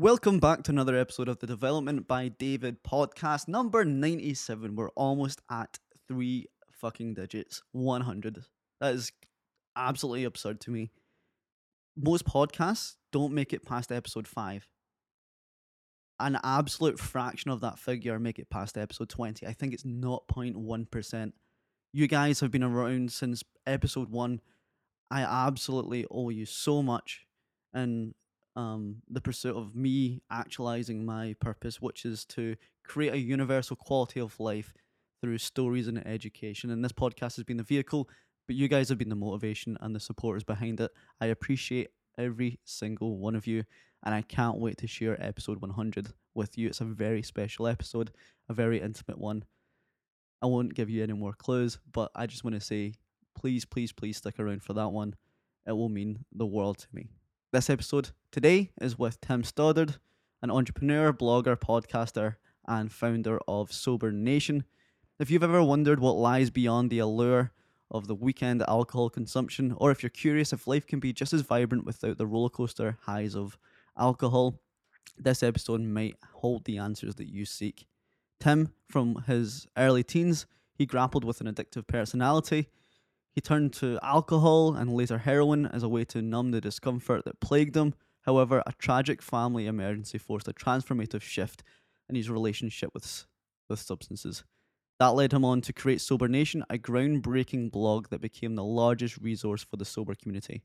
Welcome back to another episode of the Development by David podcast, number 97. We're almost at three fucking digits 100. That is absolutely absurd to me. Most podcasts don't make it past episode five. An absolute fraction of that figure make it past episode 20. I think it's not 0.1%. You guys have been around since episode one. I absolutely owe you so much. And um, the pursuit of me actualizing my purpose, which is to create a universal quality of life through stories and education. And this podcast has been the vehicle, but you guys have been the motivation and the supporters behind it. I appreciate every single one of you, and I can't wait to share episode 100 with you. It's a very special episode, a very intimate one. I won't give you any more clues, but I just want to say please, please, please stick around for that one. It will mean the world to me. This episode today is with Tim Stoddart, an entrepreneur, blogger, podcaster, and founder of Sober Nation. If you've ever wondered what lies beyond the allure of the weekend alcohol consumption, or if you're curious if life can be just as vibrant without the rollercoaster highs of alcohol, this episode might hold the answers that you seek. Tim, from his early teens, he grappled with an addictive personality he turned to alcohol and later heroin as a way to numb the discomfort that plagued him. However, a tragic family emergency forced a transformative shift in his relationship with, with substances. That led him on to create Sober Nation, a groundbreaking blog that became the largest resource for the sober community.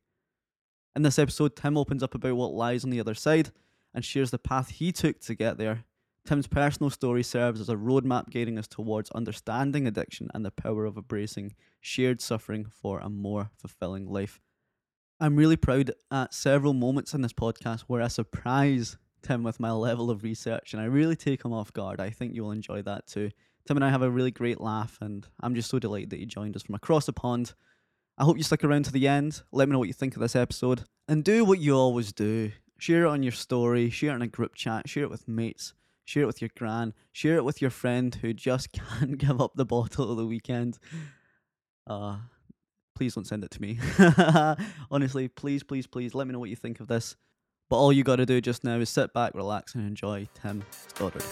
In this episode, Tim opens up about what lies on the other side and shares the path he took to get there Tim's personal story serves as a roadmap guiding us towards understanding addiction and the power of embracing shared suffering for a more fulfilling life. I'm really proud at several moments in this podcast where I surprise Tim with my level of research and I really take him off guard. I think you'll enjoy that too. Tim and I have a really great laugh, and I'm just so delighted that you joined us from across the pond. I hope you stick around to the end. Let me know what you think of this episode. And do what you always do share it on your story, share it in a group chat, share it with mates share it with your gran, share it with your friend who just can't give up the bottle of the weekend. Uh, please don't send it to me. Honestly, please, please, please let me know what you think of this. But all you got to do just now is sit back, relax, and enjoy Tim Stoddart.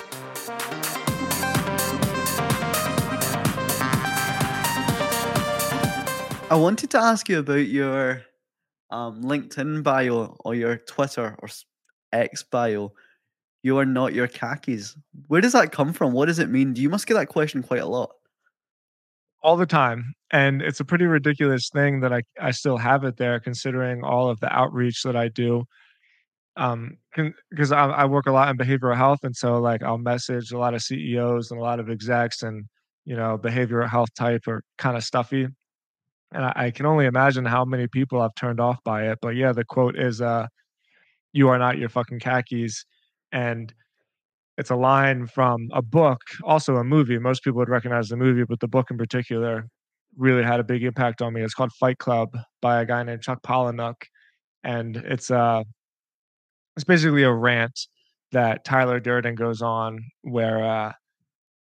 I wanted to ask you about your um, LinkedIn bio or your Twitter or X bio you are not your khakis. Where does that come from? What does it mean? You must get that question quite a lot. All the time. And it's a pretty ridiculous thing that I, I still have it there considering all of the outreach that I do. Um, because I, I work a lot in behavioral health. And so like I'll message a lot of CEOs and a lot of execs and, you know, behavioral health type are kind of stuffy. And I, I can only imagine how many people I've turned off by it. But yeah, the quote is, uh, you are not your fucking khakis and it's a line from a book, also a movie. Most people would recognize the movie, but the book in particular really had a big impact on me. It's called Fight Club by a guy named Chuck Palahniuk, and it's uh it's basically a rant that Tyler Durden goes on where uh,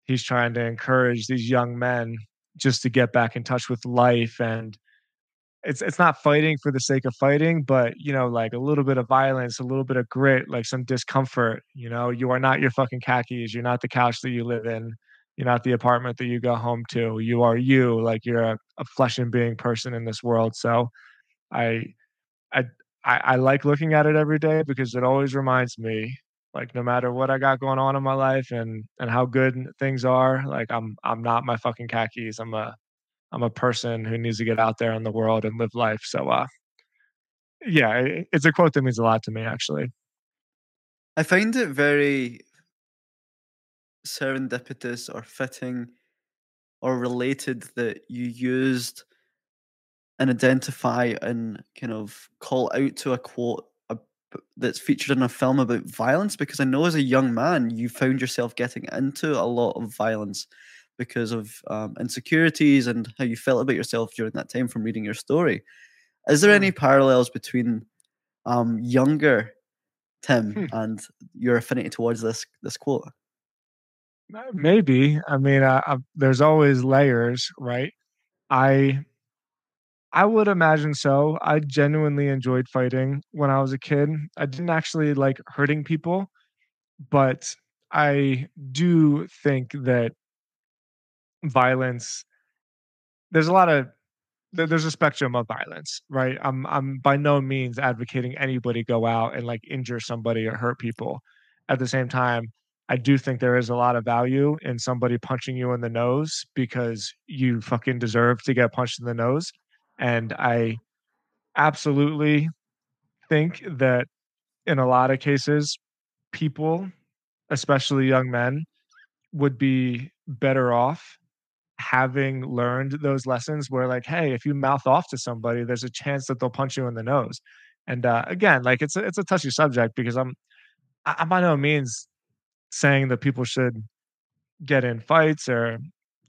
he's trying to encourage these young men just to get back in touch with life and it's it's not fighting for the sake of fighting, but you know, like a little bit of violence, a little bit of grit, like some discomfort. You know, you are not your fucking khakis. You're not the couch that you live in. You're not the apartment that you go home to. You are you. Like you're a, a flesh and being person in this world. So, I, I, I, I like looking at it every day because it always reminds me, like no matter what I got going on in my life and and how good things are, like I'm I'm not my fucking khakis. I'm a I'm a person who needs to get out there in the world and live life. So, uh, yeah, it's a quote that means a lot to me, actually. I find it very serendipitous or fitting or related that you used and identify and kind of call out to a quote that's featured in a film about violence because I know as a young man you found yourself getting into a lot of violence because of um, insecurities and how you felt about yourself during that time from reading your story. Is there any parallels between um, younger Tim hmm. and your affinity towards this this quote? Maybe. I mean, uh, uh, there's always layers, right? I I would imagine so. I genuinely enjoyed fighting when I was a kid. I didn't actually like hurting people, but I do think that violence there's a lot of there's a spectrum of violence, right? I'm I'm by no means advocating anybody go out and, like, injure somebody or hurt people. At the same time, I do think there is a lot of value in somebody punching you in the nose because you fucking deserve to get punched in the nose, and I absolutely think that in a lot of cases, people, especially young men, would be better off having learned those lessons where, like, "Hey, if you mouth off to somebody, there's a chance that they'll punch you in the nose." And, uh, again, like, it's a it's a touchy subject because I'm I'm by no means saying that people should get in fights or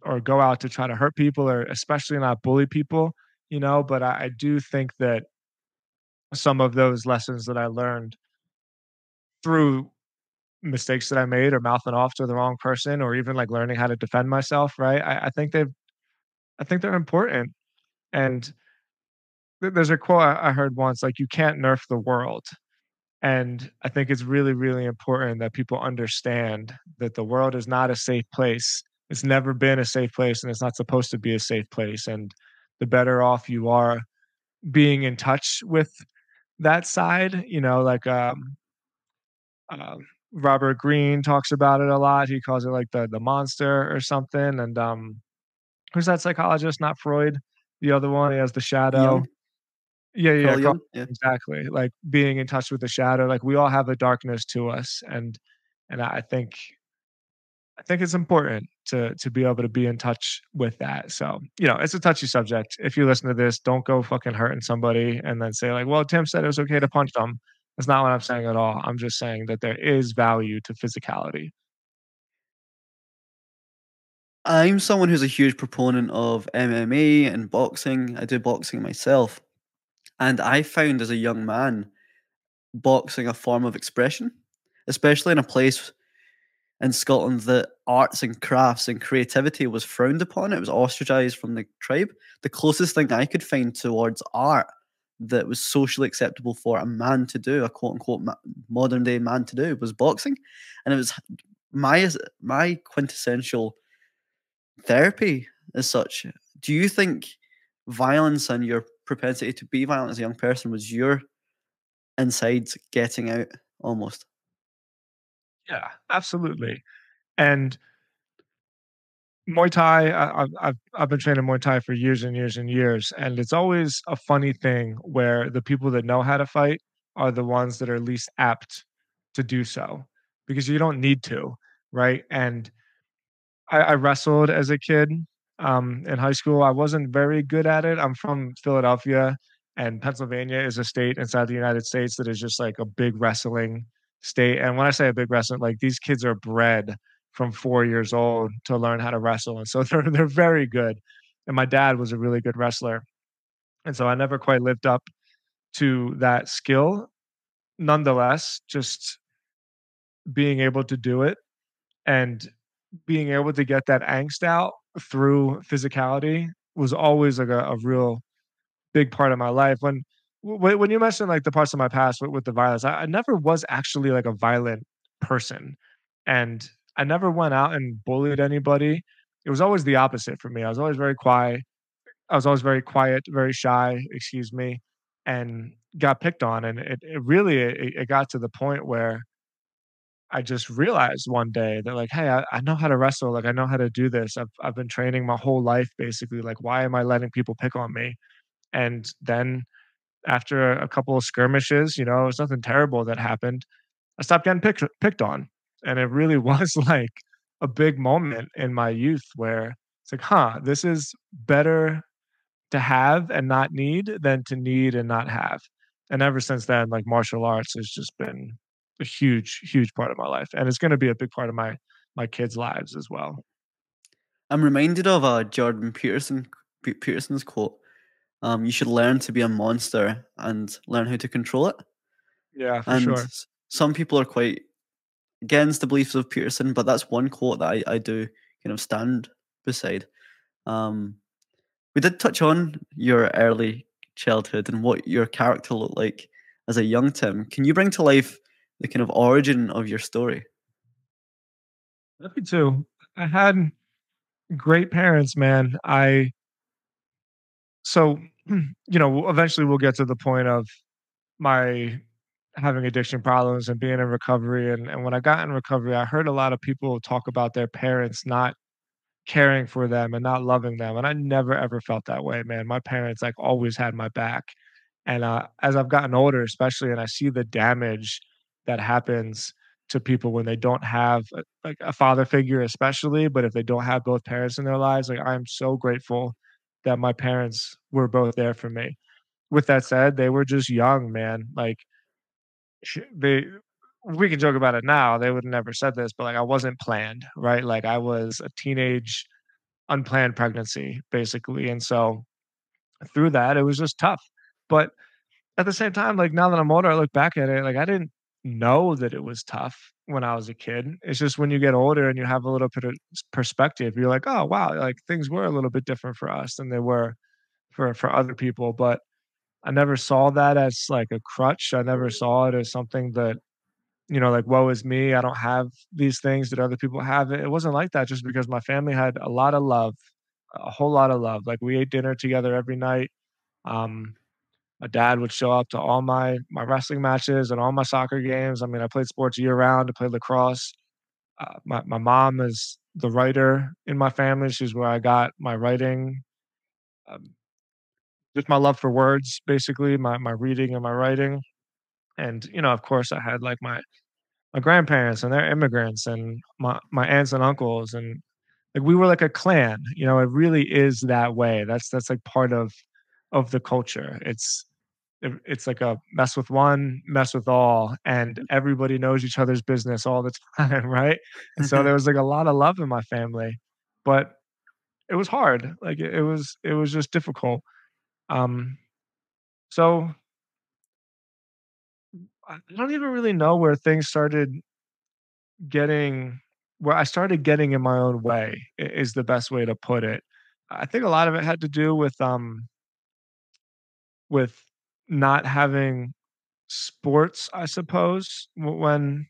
or go out to try to hurt people or especially not bully people, you know, but I I do think that some of those lessons that I learned through mistakes that I made or mouthing off to the wrong person or even, like, learning how to defend myself, right? I I think they've I think they're important, and there there's a quote I heard once, like, "You can't nerf the world." And I think it's really, really important that people understand that the world is not a safe place. It's never been a safe place, and it's not supposed to be a safe place, and the better off you are being in touch with that side, you know, like, um um, Robert Greene talks about it a lot. He calls it, like, the the monster or something, and, um, who's that psychologist? Not Freud. The other one, he has the shadow. Jung? Yeah, yeah, yeah, Carl Carl Jung? Yeah. exactly, like, being in touch with the shadow, like, we all have a darkness to us, and and I think I think it's important to to be able to be in touch with that, so, you know, it's a touchy subject. If you listen to this, don't go fucking hurting somebody and then say, like, "Well, Tim said it was okay to punch them." That's not what I'm saying at all. I'm just saying that there is value to physicality. I'm someone who's a huge proponent of MMA and boxing. I do boxing myself, and I found as a young man, boxing a form of expression, especially in a place in Scotland that arts and crafts and creativity was frowned upon. It was ostracized from the tribe. The closest thing I could find towards art that was socially acceptable for a man to do, a quote unquote ma- modern day man to do, was boxing, and it was my my quintessential therapy as such. Do you think violence and your propensity to be violent as a young person was your insides getting out almost? Yeah, absolutely, and Muay Thai, I I've I've I've been training Muay Thai for years and years and years, and it's always a funny thing where the people that know how to fight are the ones that are least apt to do so, because you don't need to, right? And I I wrestled as a kid, um, in high school. I wasn't very good at it. I'm from Philadelphia, and Pennsylvania is a state inside the United States that is just like a big wrestling state, and when I say a big wrestling, like, these kids are bred from 4 years old to learn how to wrestle, and so they're they're very good, and my dad was a really good wrestler, and so I never quite lived up to that skill. Nonetheless, just being able to do it and being able to get that angst out through physicality was always like a a real big part of my life. When when you mentioned, like, the parts of my past with with the violence, I I never was actually, like, a violent person, and I never went out and bullied anybody. It was always the opposite for me. I was always very quiet. I was always very quiet, very shy, excuse me, and got picked on, and it it really it it got to the point where I just realized one day that, like, "Hey, I I know how to wrestle, like, I know how to do this. I've I've been training my whole life, basically, like, why am I letting people pick on me?" And then after a couple of skirmishes, you know, it was nothing terrible that happened, I stopped getting picked picked on, and it really was, like, a big moment in my youth where it's like, "Huh, this is better to have and not need than to need and not have." And ever since then, like, martial arts has just been a huge, huge part of my life, and it's gonna be a big part of my my kids' lives as well. I'm reminded of a Jordan Peterson P Peterson's quote, um, "You should learn to be a monster and learn how to control it." Yeah, for And sure. some people are quite against the beliefs of Peterson, but that's one quote that I I do kind of stand beside. Um We did touch on your early childhood and what your character looked like as a young Tim. Can you bring to life the kind of origin of your story? Happy to. I had great parents, man. I so, you know, eventually we'll get to the point of my having addiction problems and being in recovery, and and when I got in recovery, I heard a lot of people talk about their parents not caring for them and not loving them, and I never ever felt that way, man. My parents, like, always had my back, and, uh, as I've gotten older, especially, and I see the damage that happens to people when they don't have, a like, a father figure especially, but if they don't have both parents in their lives, like, I'm so grateful that my parents were both there for me. With that said, they were just young, man, like, they we can joke about it now, they would never said this, but, like, I wasn't planned, right? Like, I was a teenage unplanned pregnancy, basically, and so through that, it was just tough, but at the same time, like, now that I'm older, I look back at it, like, I didn't know that it was tough when I was a kid. It's just when you get older and you have a little bit of perspective, you're like, "Oh, wow, like, things were a little bit different for us than they were for for other people," but I never saw that as, like, a crutch. I never saw it as something that, you know, like, "Woe is me, I don't have these things that other people have." It wasn't like that just because my family had a lot of love, a whole lot of love. Like, we ate dinner together every night. Um, my dad would show up to all my my wrestling matches and all my soccer games. I mean, I played sports year-round, I played lacrosse. Uh, my my mom is the writer in my family, she's where I got my writing, um just my love for words, basically, my my reading and my writing, and, you know, of course, I had, like, my my grandparents, and they're immigrants, and my my aunts and uncles, and, like, we were like a clan, you know, it really is that way. That's that's, like, part of of the culture. It's it's like a mess with one, mess with all, and everybody knows each other's business all the time, right? And so there was, like, a lot of love in my family, but it was hard, like, it it was it was just difficult. Um, so I don't even really know where things started getting where I started getting in my own way is the best way to put it. I think a lot of it had to do with, um with not having sports, I suppose, when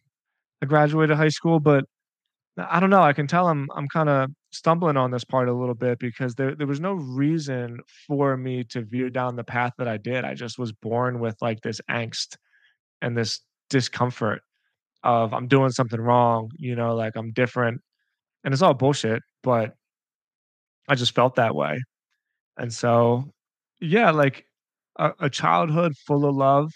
I graduated high school, but I don't know, I can tell I'm I'm kinda stumbling on this part a little bit because there there was no reason for me to veer down the path that I did. I just was born with, like, this angst and this discomfort of I'm doing something wrong, you know, like, I'm different, and it's all bullshit, but I just felt that way. And so, yeah, like, a a childhood full of love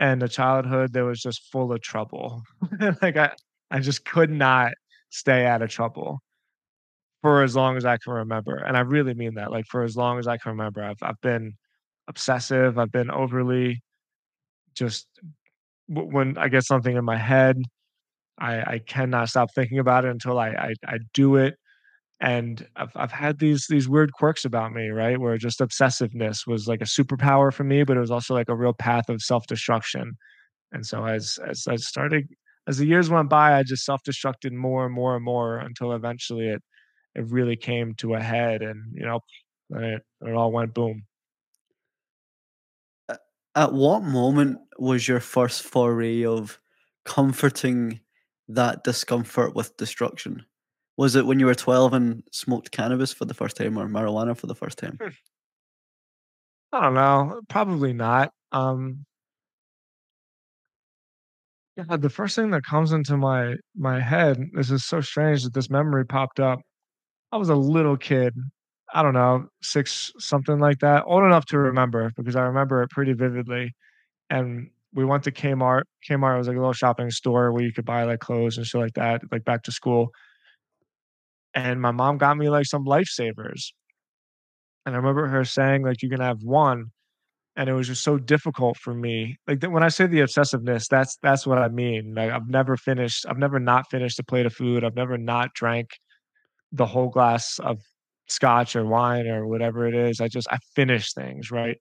and a childhood that was just full of trouble. Like, I I just could not stay out of trouble for as long as I can remember, and I really mean that, like, for as long as I can remember, I've I've been obsessive, I've been overly just when I get something in my head, I I cannot stop thinking about it until I I I do it, and I've I've had these these weird quirks about me, right, where just obsessiveness was like a superpower for me, but it was also like a real path of self-destruction. And so as as I started as the years went by, I just self-destructed more and more and more until eventually it it really came to a head and, you know, it it all went boom. At what moment was your first foray of comforting that discomfort with destruction? Was it when you were 12 and smoked cannabis for the first time or marijuana for the first time? Hmm. I don't know, probably not, um Yeah, the first thing that comes into my my head this is so strange that this memory popped up. I was a little kid, I don't know, 6 something like that, old enough to remember because I remember it pretty vividly, and we went to Kmart. Kmart was like a little shopping store where you could buy, like, clothes and shit like that, like, back to school and my mom got me, like, some lifesavers. And I remember her saying, like, "You can have 1," and it was just so difficult for me. Like, when I say the obsessiveness, that's that's what I mean. Like, I've never finished I've never not finished a plate of food, I've never not drank the whole glass of scotch or wine or whatever it is, I just I finish things, right?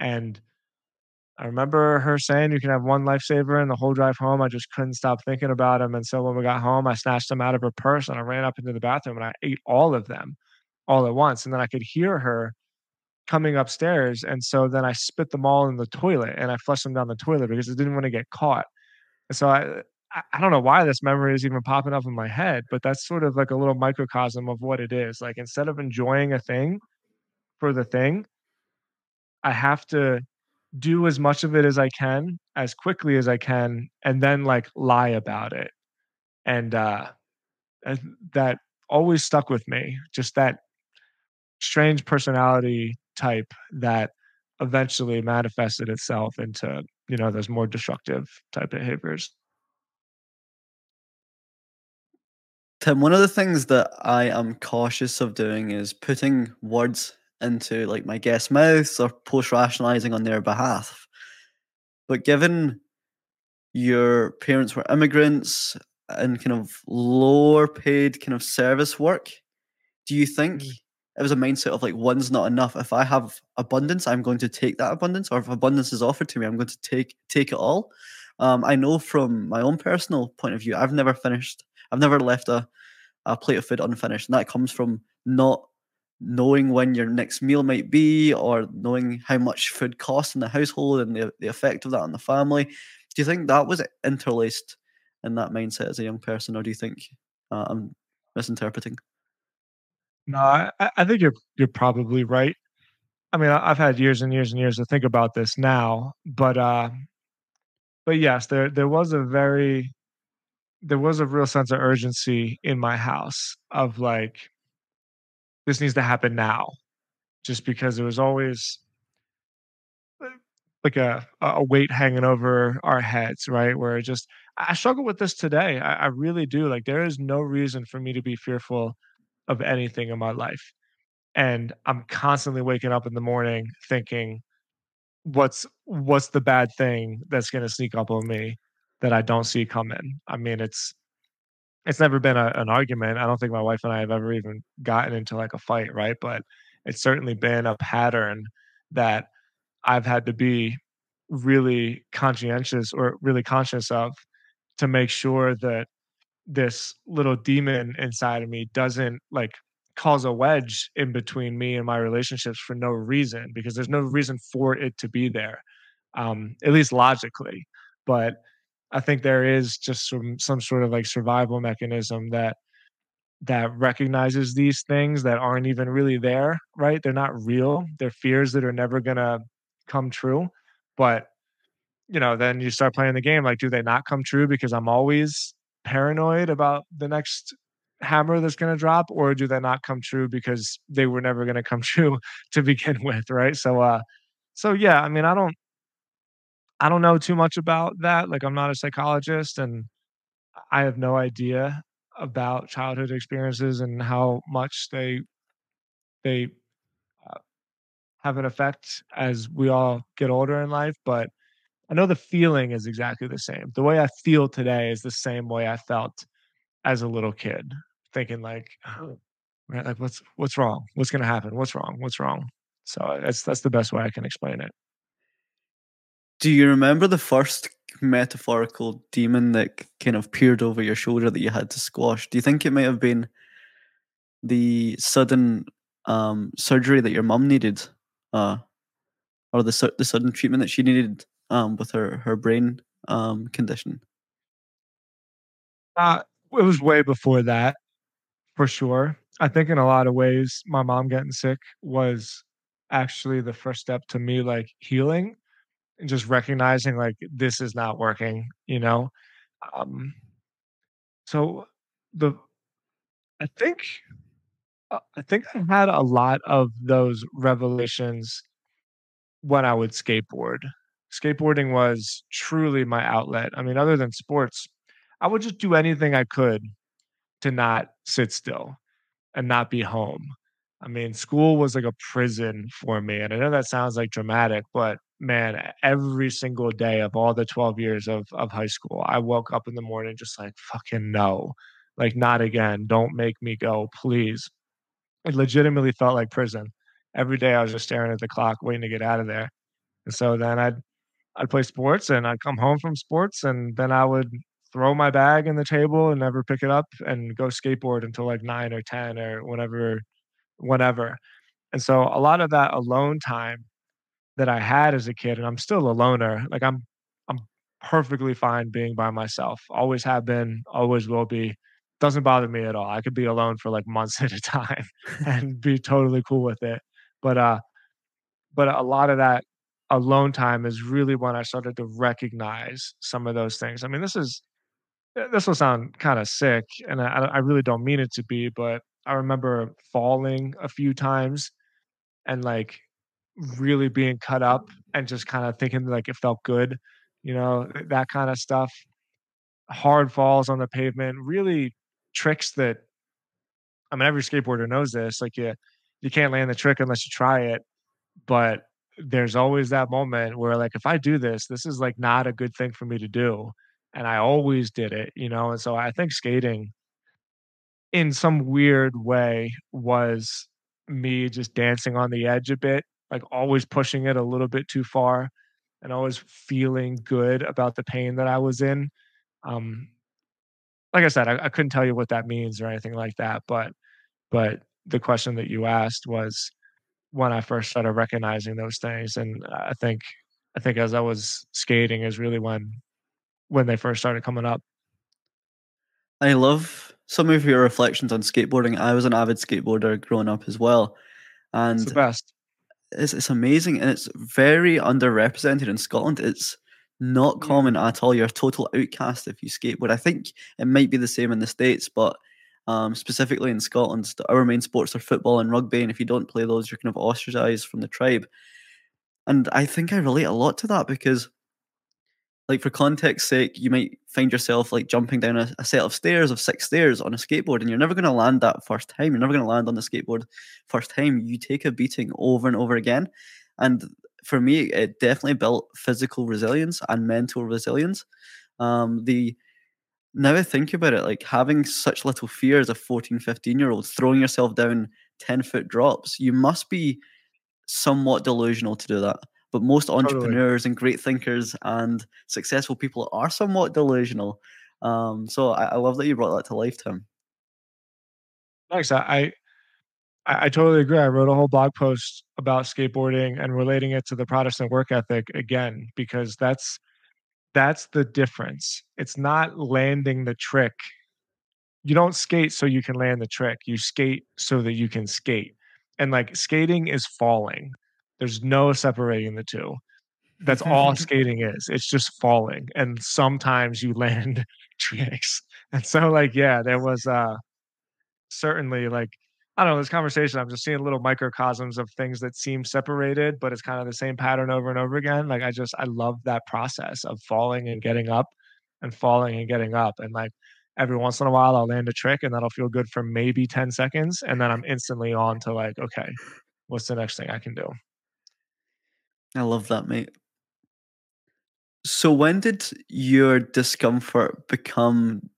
And I remember her saying, "You can have 1 lifesaver," and the whole drive home, I just couldn't stop thinking about them. and so when we got home, I snatched them out of her purse, and I ran up into the bathroom, and I ate all of them all at once, and then I could hear her coming upstairs, and so then I spit them all in the toilet, and I flushed them down the toilet because I didn't wanna get caught. And so I I don't know why this memory is even popping up in my head, but that's sort of like a little microcosm of what it is. Like, instead of enjoying a thing for the thing I have to do as much of it as I can, as quickly as I can, and then, like, lie about it. And, uh, that always stuck with me, just that strange personality type that eventually manifested itself into, you know, those more destructive type behaviors. Tim, one of the things that I am cautious of doing is putting words into like my guest's mouths or post rationalizing on their behalf. But given your parents were immigrants and kind of lower paid kind of service work, do you think Mhm. it was a mindset of like one's not enough? If I have abundance, I'm going to take that abundance, or if abundance is offered to me, I'm going to take take it all. Um, I know from my own personal point of view, I've never finished, I've never left a a plate of food unfinished, and that comes from not knowing when your next meal might be or knowing how much food costs in the household and the, the effect of that on the family. Do you think that was interlaced in that mindset as a young person, or do you think uh, I'm misinterpreting? No, I I think you're you're probably right. I mean, I've had years and years and years to think about this now, but, uh but yes, there there was a very there was a real sense of urgency in my house of, like, "This needs to happen now," just because it was always uh, like a a weight hanging over our heads, right? Where just I struggle with this today, I I really do, like, there is no reason for me to be fearful of anything in my life, and I'm constantly waking up in the morning thinking, "What's what's the bad thing that's gonna sneak up on me that I don't see coming?" I mean, it's it's never been a an argument, I don't think my wife and I have ever even gotten into, like, a fight, right? But it's certainly been a pattern that I've had to be really conscientious or really conscious of to make sure that this little demon inside of me doesn't, like, cause a wedge in between me and my relationships for no reason, because there's no reason for it to be there, um, at least logically. But I think there is just some some sort of, like, survival mechanism that that recognizes these things that aren't even really there, right? They're not real, they're fears that are never gonna come true, but, you know, then you start playing the game, like, do they not come true because I'm always paranoid about the next hammer that's gonna drop, or do they not come true because they were never gonna come true to begin with, right? So, uh, so yeah, I mean, I don't I don't know too much about that, like, I'm not a psychologist, and I have no idea about childhood experiences and how much they they, uh, have an effect as we all get older in life, but I know the feeling is exactly the same. The way I feel today is the same way I felt as a little kid, thinking like, right, like, "What's what's wrong? What's gonna happen? What's wrong? What's wrong?" So that's that's the best way I can explain it. Do you remember the first metaphorical demon that kind of peered over your shoulder that you had to squash? Do you think it might have been the sudden um, surgery that your mum needed, uh, or the su- the sudden treatment that she needed um, with her her brain um, condition? Uh, it was way before that, for sure. I think in a lot of ways, my mom getting sick was actually the first step to me, like, healing and just recognizing, like, this is not working, you know? Um, so the I think uh, I think I had a lot of those revelations when I would skateboard. Skateboarding was truly my outlet. I mean, other than sports, I would just do anything I could to not sit still and not be home. I mean, school was like a prison for me, and I know that sounds, like, dramatic, but man, every single day of all the 12 years of of high school, I woke up in the morning just like, "Fucking no. Like, not again. Don't make me go, please." It legitimately felt like prison. Every day I was just staring at the clock waiting to get out of there, and so then I'd I'd play sports, and I'd come home from sports, and then I would throw my bag in the table and never pick it up and go skateboard until, like, 9 or 10 or whenever whenever. And so a lot of that alone time that I had as a kid, and I'm still a loner, like, I'm I'm perfectly fine being by myself, always have been, always will be, doesn't bother me at all. I could be alone for, like, months at a time and be totally cool with it. But, uh but a lot of that alone time is really when I started to recognize some of those things. I mean, this is eh, this will sound kinda sick, and I I really don't mean it to be, but I remember falling a few times and, like, really being cut up and just kinda thinking, like, it felt good, you know, that kinda stuff. Hard falls on the pavement, really tricks that I mean, every skateboarder knows this, like, you you can't land the trick unless you try it, but there's always that moment where, like, if I do this, this is, like, not a good thing for me to do, and I always did it, you know, and so I think skating in some weird way was me just dancing on the edge a bit, like, always pushing it a little bit too far and always feeling good about the pain that I was in. Um, like I said, I I couldn't tell you what that means or anything like that, but but the question that you asked was when I first started recognizing those things, and I think I think as I was skating is really when when they first started coming up. I love some of your reflections on skateboarding. I was an avid skateboarder growing up as well, It's the and best. it's it's amazing and it's very underrepresented in Scotland. It's not Mm. common at all. You're a total outcast if you skateboard. I think it might be the same in the States, but um, specifically in Scotland, our main sports are football and rugby, and if you don't play those, you're kind of ostracized from the tribe. And I think I relate a lot to that because like for context sake, you might find yourself like jumping down a, a set of stairs of six stairs on a skateboard, and you're never going to land that first time. You're never going to land on the skateboard first time. You take a beating over and over again. And for me, it definitely built physical resilience and mental resilience. Um, the now I think about it, like having such little fear as a 14, 15 year old, throwing yourself down 10 foot drops, you must be somewhat delusional to do that. But most Totally. entrepreneurs and great thinkers and successful people are somewhat delusional. Um, so I, I love that you brought that to life, Tim. Thanks. I I I totally agree. I wrote a whole blog post about skateboarding and relating it to the Protestant work ethic again, because that's that's the difference. It's not landing the trick. You don't skate so you can land the trick. You skate so that you can skate. And like skating is falling. There's no separating the 2. That's all skating is. It's just falling. And sometimes you land tricks. And so like, yeah, there was uh certainly like I don't know, this conversation, I'm just seeing little microcosms of things that seem separated, but it's kind of the same pattern over and over again. Like I just I love that process of falling and getting up and falling and getting up. And like every once in a while I'll land a trick and that'll feel good for maybe 10 seconds. And then I'm instantly on to like, okay, what's the next thing I can do? I love that, mate. So when did your discomfort become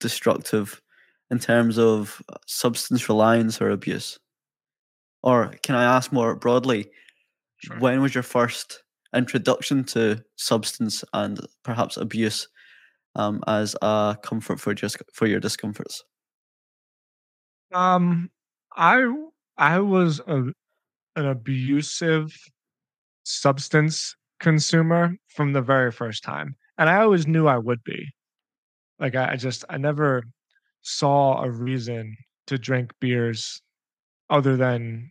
destructive in terms of uh, substance reliance or abuse? Or can I ask more broadly, Sure. when was your first introduction to substance and perhaps abuse um, as a comfort for just for your discomforts? Um I I was a, an abusive substance consumer from the very first time. And I always knew I would be. Like I, I just I never saw a reason to drink beers other than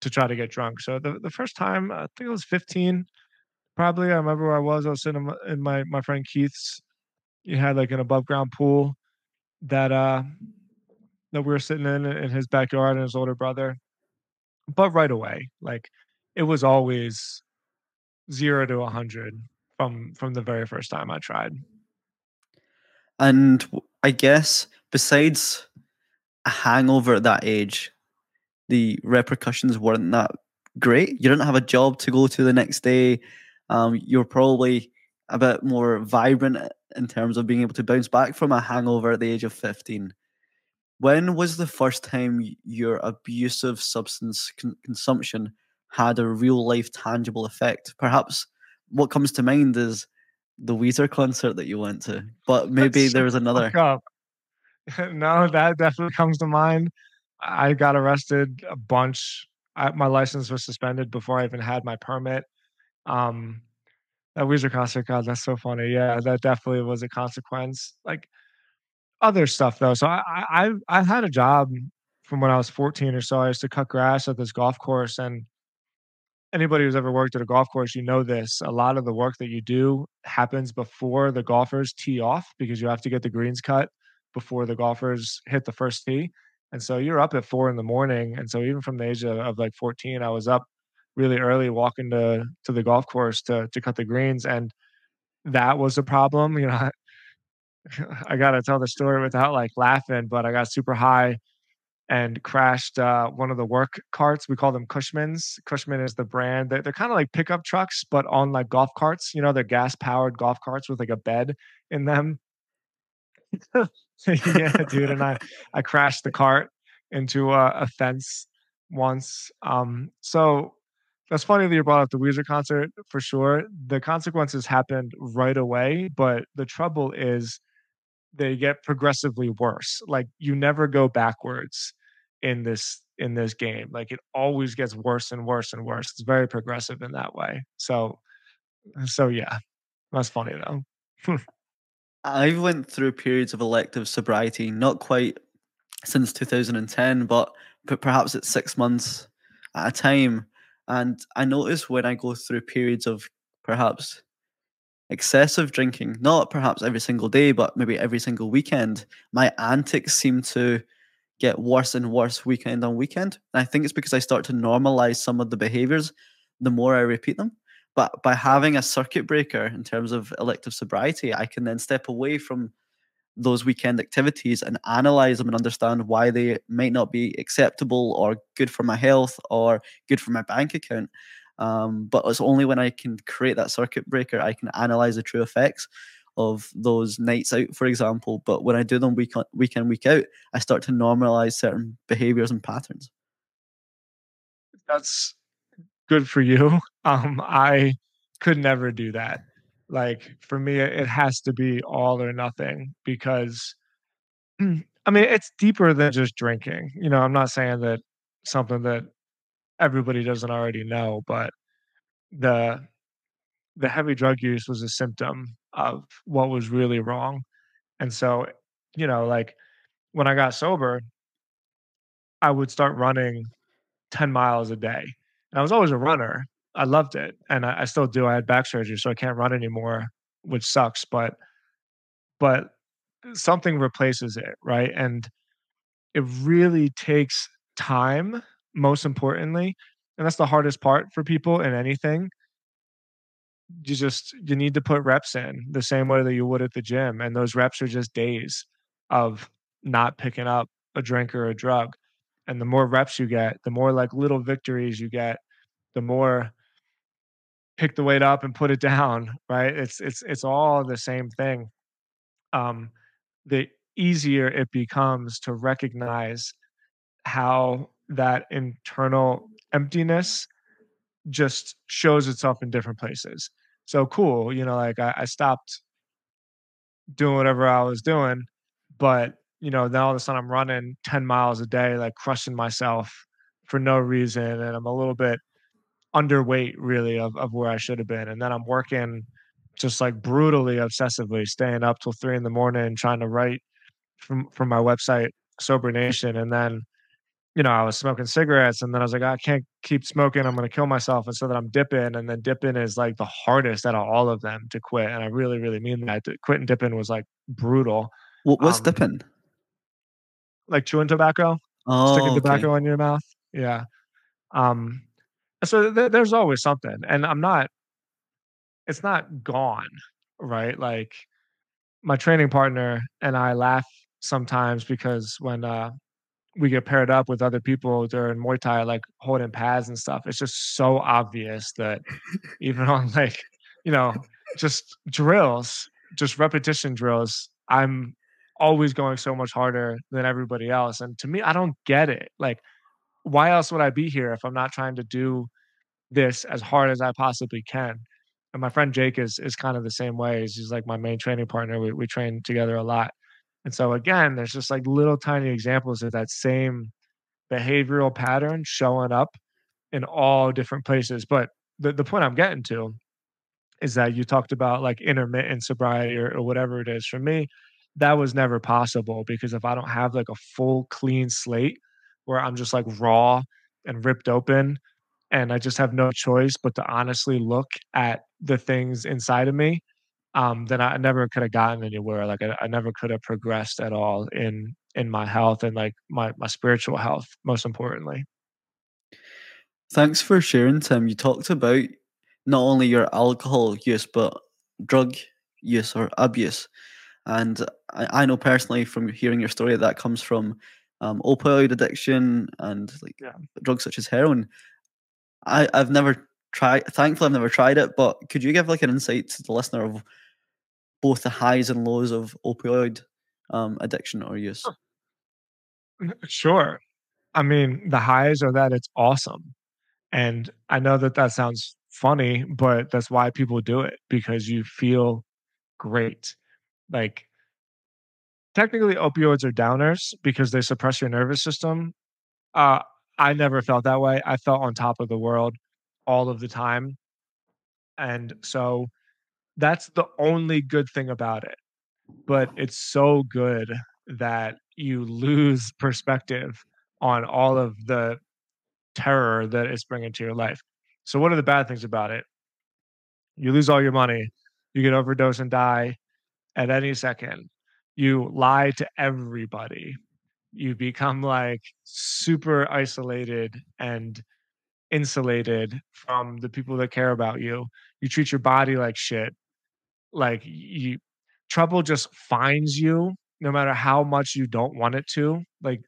to try to get drunk. So the, the first time I think I was 15, probably. I remember where I was. I was sitting in my, in my, my friend Keith's. He had like an above ground pool that uh that we were sitting in in his backyard and his older brother. But right away, like it was always 0 to 100 from from the very first time I tried. And I guess besides a hangover at that age, the repercussions weren't that great. You didn't have a job to go to the next day. Um, you're probably a bit more vibrant in terms of being able to bounce back from a hangover at the age of 15. When was the first time your abusive substance con- consumption had a real life tangible effect? Perhaps what comes to mind is the Weezer concert that you went to, but maybe there was another. No, that definitely comes to mind. I got arrested a bunch. I my license was suspended before I even had my permit. Um, that Weezer concert, god, that's so funny. Yeah, that definitely was a consequence. Like, other stuff though, so I I I've I had a job from when I was 14 or so, I used to cut grass at this golf course, and anybody who's ever worked at a golf course, you know this, a lot of the work that you do happens before the golfers tee off because you have to get the greens cut before the golfers hit the first tee, and so you're up at 4 in the morning, and so even from the age of of, like, 14, I was up really early walking to to the golf course to to cut the greens, and that was a problem, you know, I I gotta tell the story without, like, laughing, but I got super high and crashed, uh, one of the work carts, we call them Cushmans. Cushman is the brand. They're they're kinda like pickup trucks, but on, like, golf carts, you know, they're gas-powered golf carts with, like, a bed in them. Yeah, dude, and I I crashed the cart into a a fence once, um, so that's funny that you brought up the Weezer concert, for sure. The consequences happened right away, but the trouble is they get progressively worse, like, you never go backwards in this in this game, like, it always gets worse and worse and worse, it's very progressive in that way, so so yeah, that's funny though. I've went through periods of elective sobriety, not quite since 2010, but perhaps it's 6 months at a time, and I notice when I go through periods of perhaps excessive drinking, not perhaps every single day, but maybe every single weekend, my antics seem to get worse and worse weekend on weekend. And I think it's because I start to normalize some of the behaviors the more I repeat them. But by having a circuit breaker in terms of elective sobriety, I can then step away from those weekend activities and analyze them and understand why they might not be acceptable or good for my health or good for my bank account. Um, but it's only when I can create that circuit breaker I can analyze the true effects of those nights out, for example. But when I do them week on week in, week out, I start to normalize certain behaviors and patterns. That's good for you. Um, I could never do that. Like, for me, it has to be all or nothing because I mean, it's deeper than just drinking, you know, I'm not saying that something that everybody doesn't already know, but the the heavy drug use was a symptom of what was really wrong, and so, you know, like, when I got sober I would start running 10 miles a day. And I was always a runner. I loved it, and I I still do. I had back surgery, so I can't run anymore, which sucks, but but something replaces it, right? And it really takes time, most importantly, and that's the hardest part for people in anything. You just you need to put reps in the same way that you would at the gym, and those reps are just days of not picking up a drink or a drug. And the more reps you get, the more, like, little victories you get, the more pick the weight up and put it down, right? It's it's it's all the same thing. Um, the easier it becomes to recognize how that internal emptiness just shows itself in different places. So, cool, you know, like, I I stopped doing whatever I was doing, but, you know, then all of a sudden I'm running 10 miles a day, like, crushing myself for no reason, and I'm a little bit underweight really of of where I should have been, and then I'm working just, like, brutally obsessively, staying up till 3 in the morning trying to write from from my website, Sober Nation, and then, you know, I was smoking cigarettes, and then I was like, "I can't keep smoking, I'm gonna kill myself," and so then I'm dipping, and then dipping is, like, the hardest out of all of them to quit, and I really, really mean that. Quitting dipping was, like, brutal. What what's Um dipping? Like chewing tobacco? Sticking Oh, okay. tobacco in your mouth? Yeah. Um, so there there's always something, and I'm not it's not gone, right? Like, my training partner and I laugh sometimes because when, uh, we get paired up with other people during Muay Thai, like, holding pads and stuff, it's just so obvious that even on, like, you know, just drills, just repetition drills, I'm always going so much harder than everybody else, and to me, I don't get it. Like, why else would I be here if I'm not trying to do this as hard as I possibly can? And my friend Jake is is kind of the same way. He's he's, like, my main training partner. We we train together a lot. And so, again, there's just, like, little tiny examples of that same behavioral pattern showing up, in all different places, but the the point I'm getting to is that you talked about, like, intermittent sobriety or or whatever it is. For me, that was never possible because if I don't have, like, a full clean slate where I'm just, like, raw and ripped open, and I just have no choice but to honestly look at the things inside of me, um, then I never coulda gotten anywhere, like, I I never could have progressed at all in in my health and, like, my my spiritual health, most importantly. Thanks for sharing, Tim. You talked about not only your alcohol use, but drug use or abuse. And I, I know personally from hearing your story that comes from um, opioid addiction and like Yeah. drugs such as heroin. I, I've never tried, thankfully, I've never tried it, but could you give like an insight to the listener of both the highs and lows of opioid um, addiction or use? Sure. I mean, the highs are that it's awesome. And I know that that sounds funny, but that's why people do it because you feel great. Like, technically, opioids are downers because they suppress your nervous system. Uh, I never felt that way. I felt on top of the world all of the time. And so that's the only good thing about it. But it's so good that you lose perspective on all of the terror that it's bringing to your life. So, what are the bad things about it? You lose all your money, you get overdose and die at any second. You lie to everybody. You become like super isolated and insulated from the people that care about you. You treat your body like shit. Like you trouble just finds you no matter how much you don't want it to. Like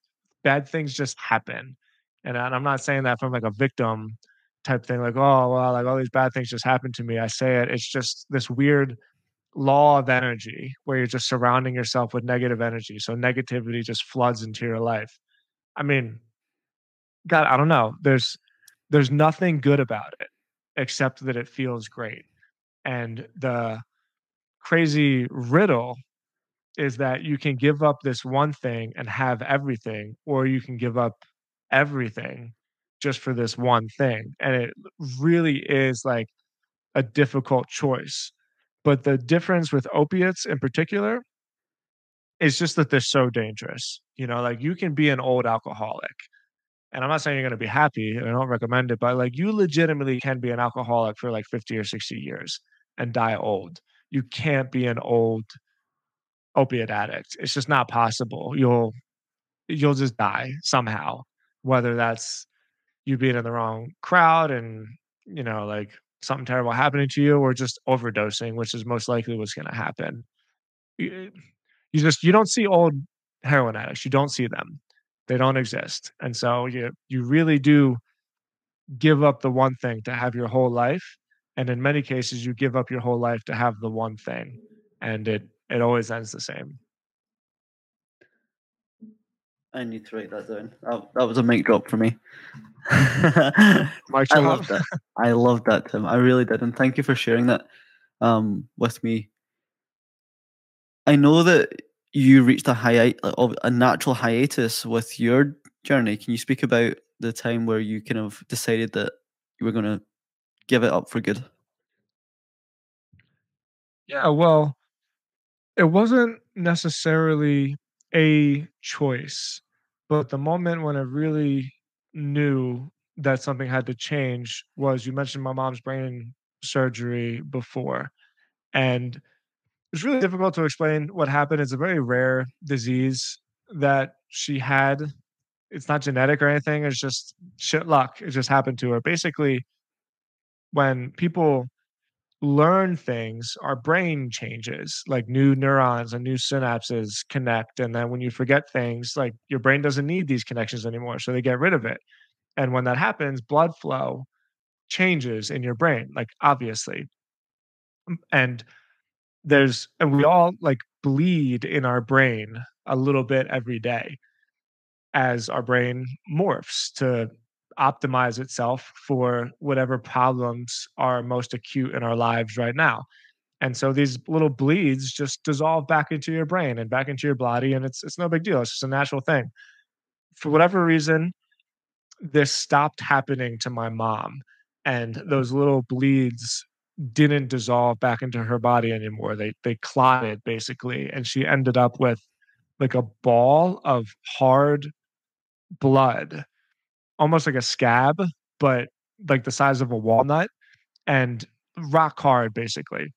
bad things just happen. And, and I'm not saying that from like a victim type thing, like, oh well, like all these bad things just happened to me. I say it, it's just this weird law of energy where you're just surrounding yourself with negative energy. So negativity just floods into your life. I mean, God, I don't know. There's there's nothing good about it except that it feels great. And the crazy riddle is that you can give up this one thing and have everything, or you can give up everything just for this one thing. And it really is like a difficult choice. But the difference with opiates in particular is just that they're so dangerous. You know, like you can be an old alcoholic. And I'm not saying you're going to be happy, and I don't recommend it, but like you legitimately can be an alcoholic for like 50 or 60 years and die old. You can't be an old opiate addict. It's just not possible. You'll you'll just die somehow, whether that's you being in the wrong crowd and you know like something terrible happening to you or just overdosing, which is most likely what's going to happen. You, you just you don't see old heroin addicts. You don't see them. They don't exist. And so you you really do give up the one thing to have your whole life. And in many cases, you give up your whole life to have the one thing. And it it always ends the same. I need to write that down. That, that was a mic drop for me. I chill love that. I love that, Tim. I really did, and thank you for sharing that um, with me. I know that you reached a high a natural hiatus with your journey. Can you speak about the time where you kind of decided that you were going to give it up for good? Yeah, well, it wasn't necessarily a choice, but the moment when I really knew that something had to change was you mentioned my mom's brain surgery before. And it's really difficult to explain what happened. It's a very rare disease that she had. It's not genetic or anything. It's just shit luck. It just happened to her. Basically, when people learn things, our brain changes, like new neurons and new synapses connect. And then when you forget things, like your brain doesn't need these connections anymore. So they get rid of it. And when that happens, blood flow changes in your brain, like obviously. And there's, and we all like bleed in our brain a little bit every day as our brain morphs to optimize itself for whatever problems are most acute in our lives right now. And so these little bleeds just dissolve back into your brain and back into your body, and it's it's no big deal. It's just a natural thing. For whatever reason, this stopped happening to my mom, and those little bleeds didn't dissolve back into her body anymore. They they clotted basically, and she ended up with like a ball of hard blood, almost like a scab, but like the size of a walnut and rock hard basically.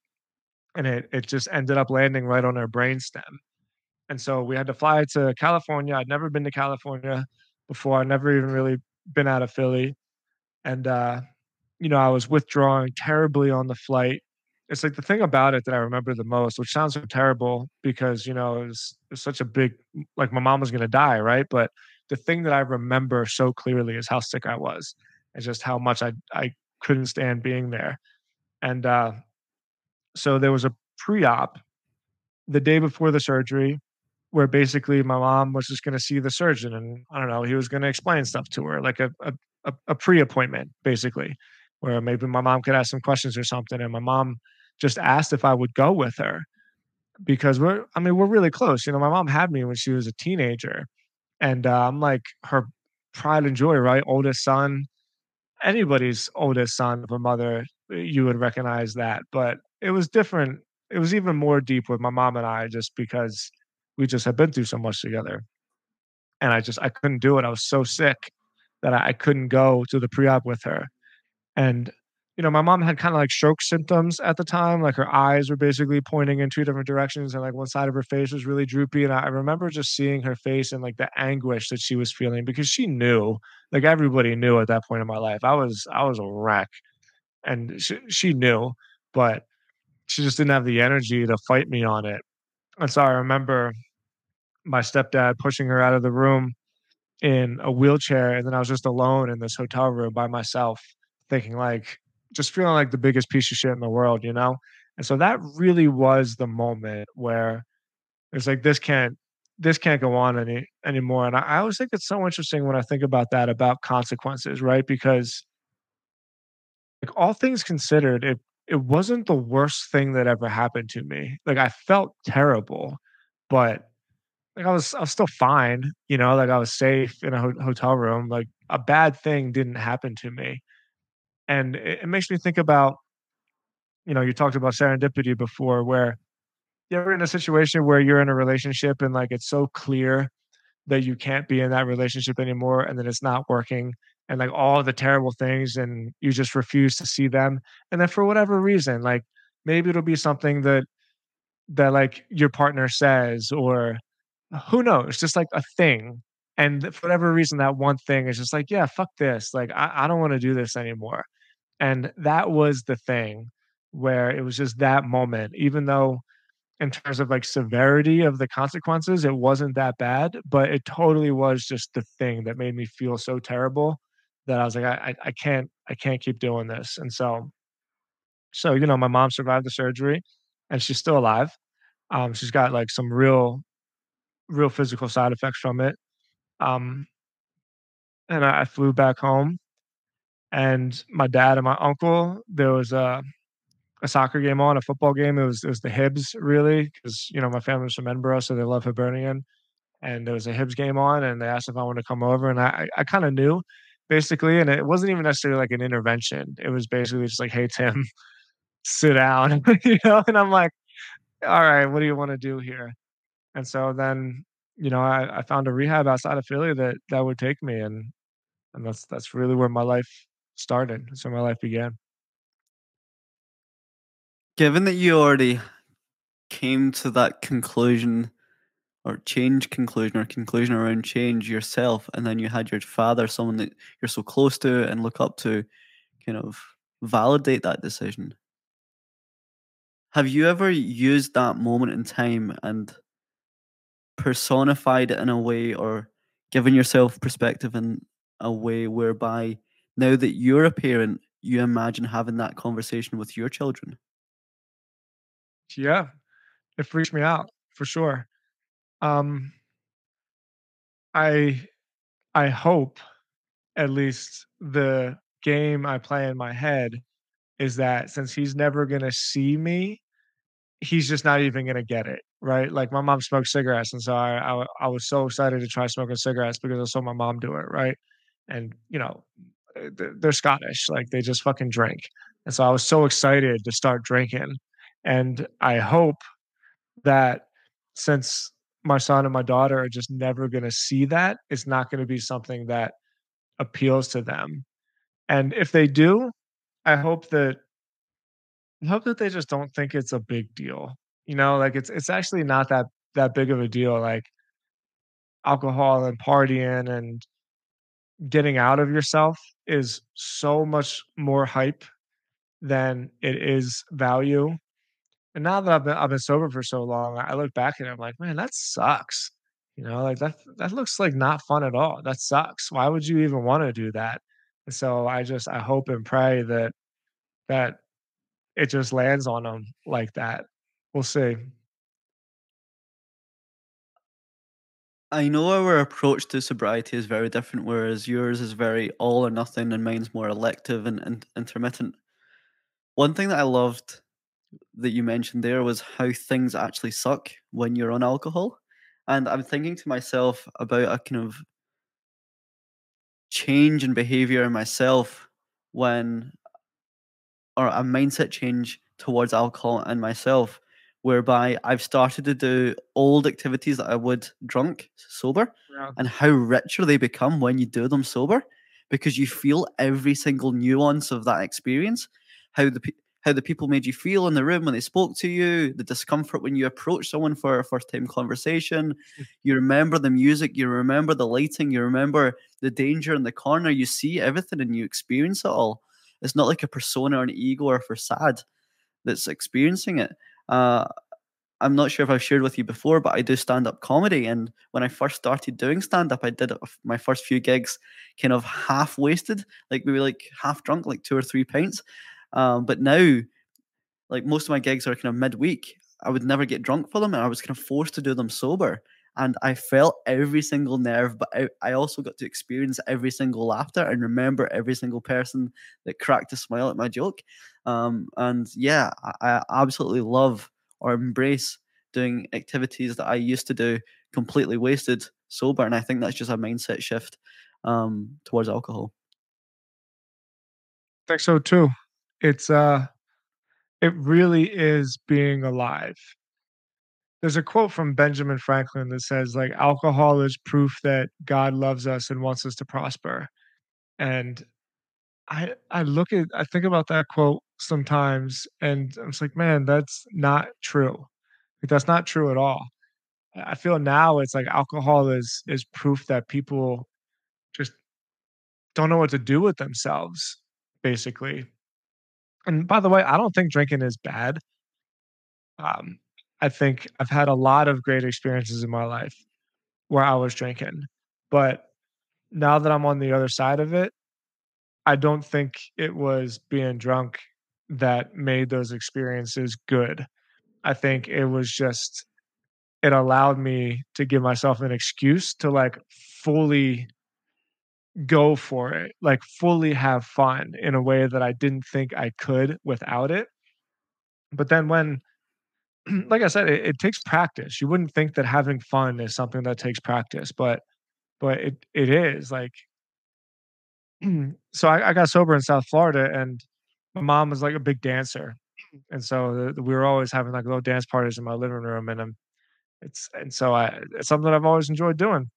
And it it just ended up landing right on her brainstem. And so we had to fly to California. I'd never been to California before. I'd never even really been out of Philly. And uh, you know, I was withdrawing terribly on the flight. It's like the thing about it that I remember the most, which sounds so terrible because, you know, it was, it was such a big like my mom was gonna die, right? But the thing that I remember so clearly is how sick I was and just how much I I couldn't stand being there. And uh so there was a pre-op the day before the surgery where basically my mom was just going to see the surgeon and I don't know, he was going to explain stuff to her like a, a, a a pre-appointment basically where maybe my mom could ask some questions or something and my mom just asked if I would go with her because we're I mean we're really close. You know, my mom had me when she was a teenager and uh, I'm like her pride and joy, right? Oldest son, anybody's oldest son of a mother, you would recognize that. But it was different. It was even more deep with my mom and I just because we just had been through so much together. And I just I couldn't do it. I was so sick that I, I couldn't go to the pre-op with her. And you know, my mom had kind of like stroke symptoms at the time. Like her eyes were basically pointing in two different directions, and like one side of her face was really droopy. And I, remember just seeing her face and like the anguish that she was feeling because she knew, like everybody knew at that point in my life, I was I was a wreck, and she, she knew, but she just didn't have the energy to fight me on it. And so I remember my stepdad pushing her out of the room in a wheelchair, and then I was just alone in this hotel room by myself, thinking like, just feeling like the biggest piece of shit in the world, you know? And so that really was the moment where it's like this can't this can't go on any anymore. And I, I always think it's so interesting when I think about that about consequences, right? Because like all things considered, it it wasn't the worst thing that ever happened to me. Like I felt terrible, but like I was I was still fine, you know, like I was safe in a ho- hotel room. Like a bad thing didn't happen to me. And it, it makes me think about, you know, you talked about serendipity before where you're in a situation where you're in a relationship and like it's so clear that you can't be in that relationship anymore and that it's not working and like all the terrible things and you just refuse to see them and then for whatever reason like maybe it'll be something that that like your partner says or who knows just like a thing and for whatever reason that one thing is just like yeah fuck this like i, I don't want to do this anymore and that was the thing where it was just that moment even though in terms of like severity of the consequences, it wasn't that bad, but it totally was just the thing that made me feel so terrible that I was like, I, I, can't, I can't keep doing this. And so, so you know, my mom survived the surgery, and she's still alive. Um, she's got like some real, real physical side effects from it. Um, and I, flew back home, and my dad and my uncle, there was a a soccer game on, a football game. It was it was the Hibs really because you know my family's from Edinburgh, so they love Hibernian. And there was a Hibs game on, and they asked if I wanted to come over, and I, I kind of knew basically, and it wasn't even necessarily like an intervention. It was basically just like, hey Tim, sit down, you know. And I'm like, all right, what do you want to do here? And so then you know I, I found a rehab outside of Philly that that would take me, and and that's that's really where my life started. That's where my life began. Given that you already came to that conclusion or change conclusion or conclusion around change yourself, and then you had your father, someone that you're so close to and look up to, kind of validate that decision. Have you ever used that moment in time and personified it in a way or given yourself perspective in a way whereby now that you're a parent, you imagine having that conversation with your children? Yeah, it freaks me out for sure. Um, I I hope at least the game I play in my head is that since he's never gonna see me, he's just not even gonna get it, right? Like my mom smoked cigarettes, and so I I was so excited to try smoking cigarettes because I saw my mom do it, right? and, you know, uh, they're Scottish, like, they just fucking drink, and so I was so excited to start drinking, and I hope that since my son and my daughter are just never gonna see that, it's not gonna be something that appeals to them, and if they do, I hope that I hope that they just don't think it's a big deal, you know, like, it's it's actually not that that big of a deal, like alcohol and partying and getting out of yourself is so much more hype than it is value, and now that I've been I've been sober for so long, I look back and I'm like, "Man, that sucks." You know, like, that that looks like not fun at all, that sucks, why would you even wanna do that? And so I just I hope and pray that that it just lands on them like that. We'll see. I know our approach to sobriety is very different, whereas yours is very all or nothing and mine's more elective and and intermittent. One thing that I loved that you mentioned there was how things actually suck when you're on alcohol, and I'm thinking to myself about a kind of change in behavior in myself when or a mindset change towards alcohol and myself, whereby I've started to do old activities that I would drunk, sober, Yeah. and how richer they become when you do them sober, because you feel every single nuance of that experience, how the how the people made you feel in the room when they spoke to you, the discomfort when you approach someone for a first time conversation, you remember the music, you remember the lighting, you remember the danger in the corner, you see everything and you experience it all. It's not like a persona or an ego or a facade that's experiencing it. Uh, I'm not sure if I've shared with you before, but I do stand-up comedy, and when I first started doing stand-up, I did my first few gigs kind of half wasted, like, maybe, like, half drunk, like 2 or 3 pints, um, but now, like, most of my gigs are kind of midweek. I would never get drunk for them, and I was kind of forced to do them sober, and I felt every single nerve, but I I also got to experience every single laughter and remember every single person that cracked a smile at my joke, um, and yeah, I I absolutely love or embrace doing activities that I used to do completely wasted sober, and I think that's just a mindset shift, um, towards alcohol. I Think so too. It's, uh it really is being alive. There's a quote from Benjamin Franklin that says, like, "Alcohol is proof that God loves us and wants us to prosper." And I I look at I think about that quote sometimes, and I'm just like, "Man, that's not true." Like, that's not true at all. I I feel now it's like alcohol is is proof that people just don't know what to do with themselves, basically. And by the way, I don't think drinking is bad. Um, I think I've had a lot of great experiences in my life where I was drinking, but now that I'm on the other side of it, I don't think it was being drunk that made those experiences good. I think it was just it allowed me to give myself an excuse to, like, fully go for it, like, fully have fun in a way that I didn't think I could without it. But then when like I said, it it takes practice. You wouldn't think that having fun is something that takes practice, but but it it is, like so I I got sober in South Florida, and my mom was, like, a big dancer, and so, the we were always having, like, little dance parties in my living room, and, um, it's and so I it's something I've always enjoyed doing.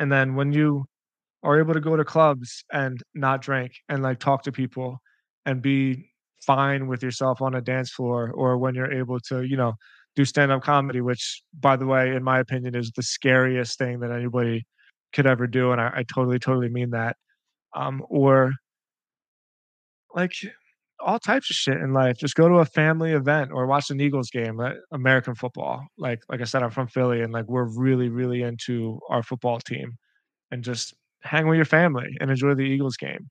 And then when you are able to go to clubs and not drink and, like, talk to people and be fine with yourself on a dance floor, or when you're able to, you know, do stand-up comedy, which, by the way, in my opinion, is the scariest thing that anybody could ever do, and I I totally, totally mean that, um, or like, all types of shit in life. Just go to a family event or watch an Eagles game, uh, American football. Like like I said, I'm from Philly, and, like, we're really, really into our football team, and just hang with your family and enjoy the Eagles game.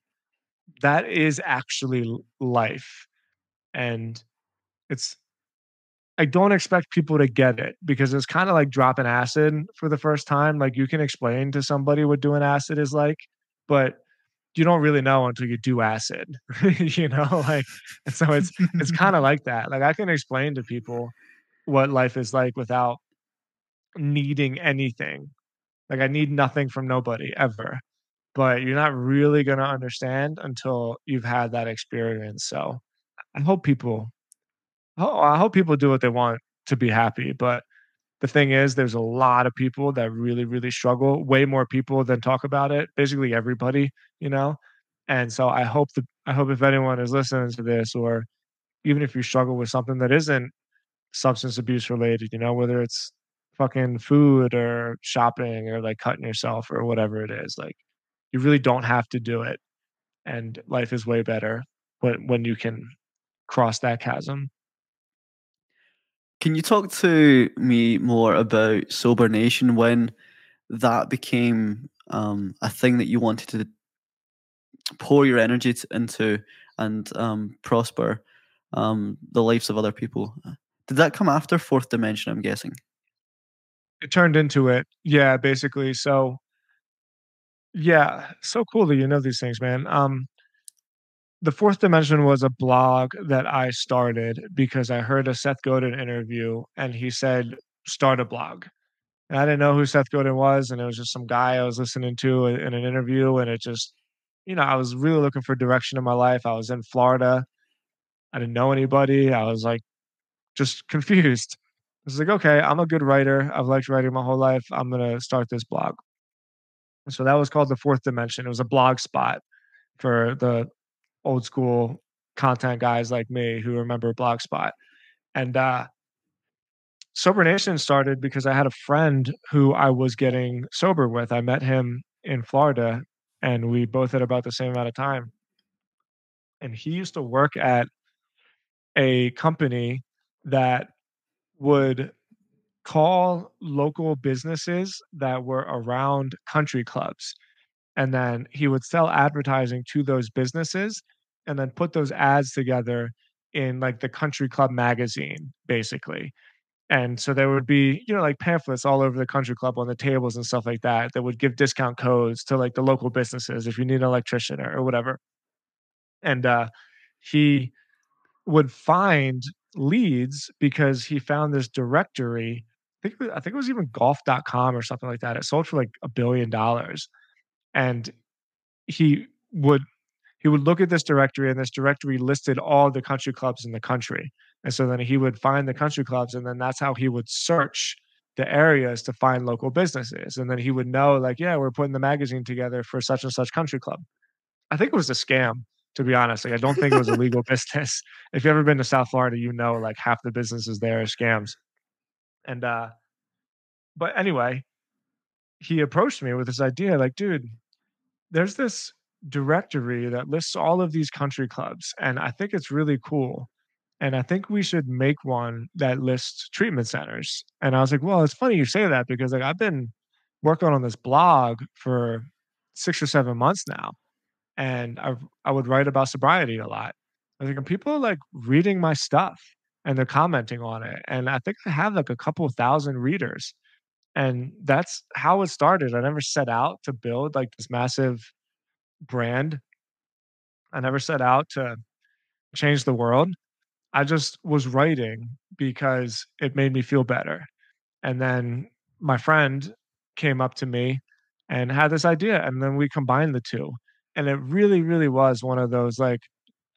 That is actually life, and it's I don't expect people to get it because it's kinda like dropping acid for the first time, like, you can explain to somebody what doing acid is like, but you don't really know until you do acid, you know, like, so it's it's kinda like that, like, I can explain to people what life is like without needing anything. Like, I need nothing from nobody ever. but you're not really gonna understand until you've had that experience, so I hope people oh, I hope people do what they want to be happy, but the thing is there's a lot of people that really, really struggle, way more people than talk about it, basically everybody, you know, and so I hope that I hope if anyone is listening to this or even if you struggle with something that isn't substance abuse related, you know, whether it's fucking food or shopping or, like, cutting yourself or whatever it is, like, you really don't have to do it, and life is way better when when you can cross that chasm. Can you talk to me more about Sober Nation when that became, um, a thing that you wanted to pour your energy into and, um, prosper, um, the lives of other people? Did that come after Fourth Dimension, I'm guessing? It turned into it. Yeah, basically, so Yeah, so cool that you know these things, man, um The Fourth Dimension was a blog that I started because I heard a Seth Godin interview, and he said, "Start a blog." And I didn't know who Seth Godin was, and it was just some guy I was listening to in an interview, and it just you know, I was really looking for direction in my life, I was in Florida. I didn't know anybody, I was, like, just confused. I was like, "Okay, I'm a good writer, I've liked writing my whole life, I'm gonna start this blog." So that was called The Fourth Dimension, it was a Blogspot for the old school content guys like me who remember Blogspot, and, uh Sober Nation started because I had a friend who I was getting sober with, I met him in Florida, and we both had about the same amount of time. And he used to work at a company that would call local businesses that were around country clubs, and then he would sell advertising to those businesses, and then put those ads together in, like, the country club magazine, basically. And so there would be, you know, like, pamphlets all over the country club on the tables and stuff like that, that would give discount codes to, like, the local businesses if you need an electrician or or whatever. And, uh, he would find leads because he found this directory, I think I think it was even golf.com or something like that, it sold for, like, a $1,000,000,000, and he would he would look at this directory, and this directory listed all the country clubs in the country, and so then he would find the country clubs, and then that's how he would search the areas to find local businesses, and then he would know, like, "Yeah, we're putting the magazine together for such and such country club." I think it was a scam, to be honest, like, I don't think it was a legal business. If you've ever been to South Florida, you know, like, half the businesses there are scams. And, uh but anyway, he approached me with this idea, like, "Dude, there's this directory that lists all of these country clubs, and I think it's really cool, and I think we should make one that lists treatment centers." And I was like, "Well, it's funny you say that because, like, I've been working on this blog for 6 or 7 months now, and I've I would write about sobriety a lot." I think, "And people are, like, reading my stuff, and they're commenting on it, and I think I have, like, a couple thousand readers." And that's how it started, I never set out to build, like, this massive brand. I never set out to change the world. I just was writing because it made me feel better. And then my friend came up to me and had this idea, and then we combined the 2. And it really, really was one of those, like,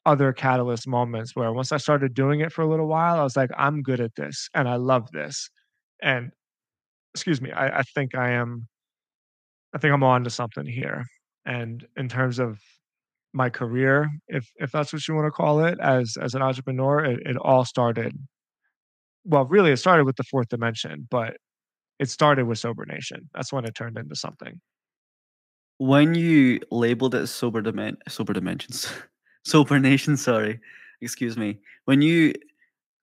other catalyst moments where once I started doing it for a little while, I was like, "I'm good at this, and I love this." And excuse me, I I think I am I think I'm on to something here. And in terms of my career, if if that's what you wanna call it, as as an entrepreneur, it it all started well, really, it started with The Fourth Dimension, but it started with Sober Nation. That's when it turned into something. When you labeled it Sober Dimen Sober Dimensions, Sober Nation, sorry, excuse me. When you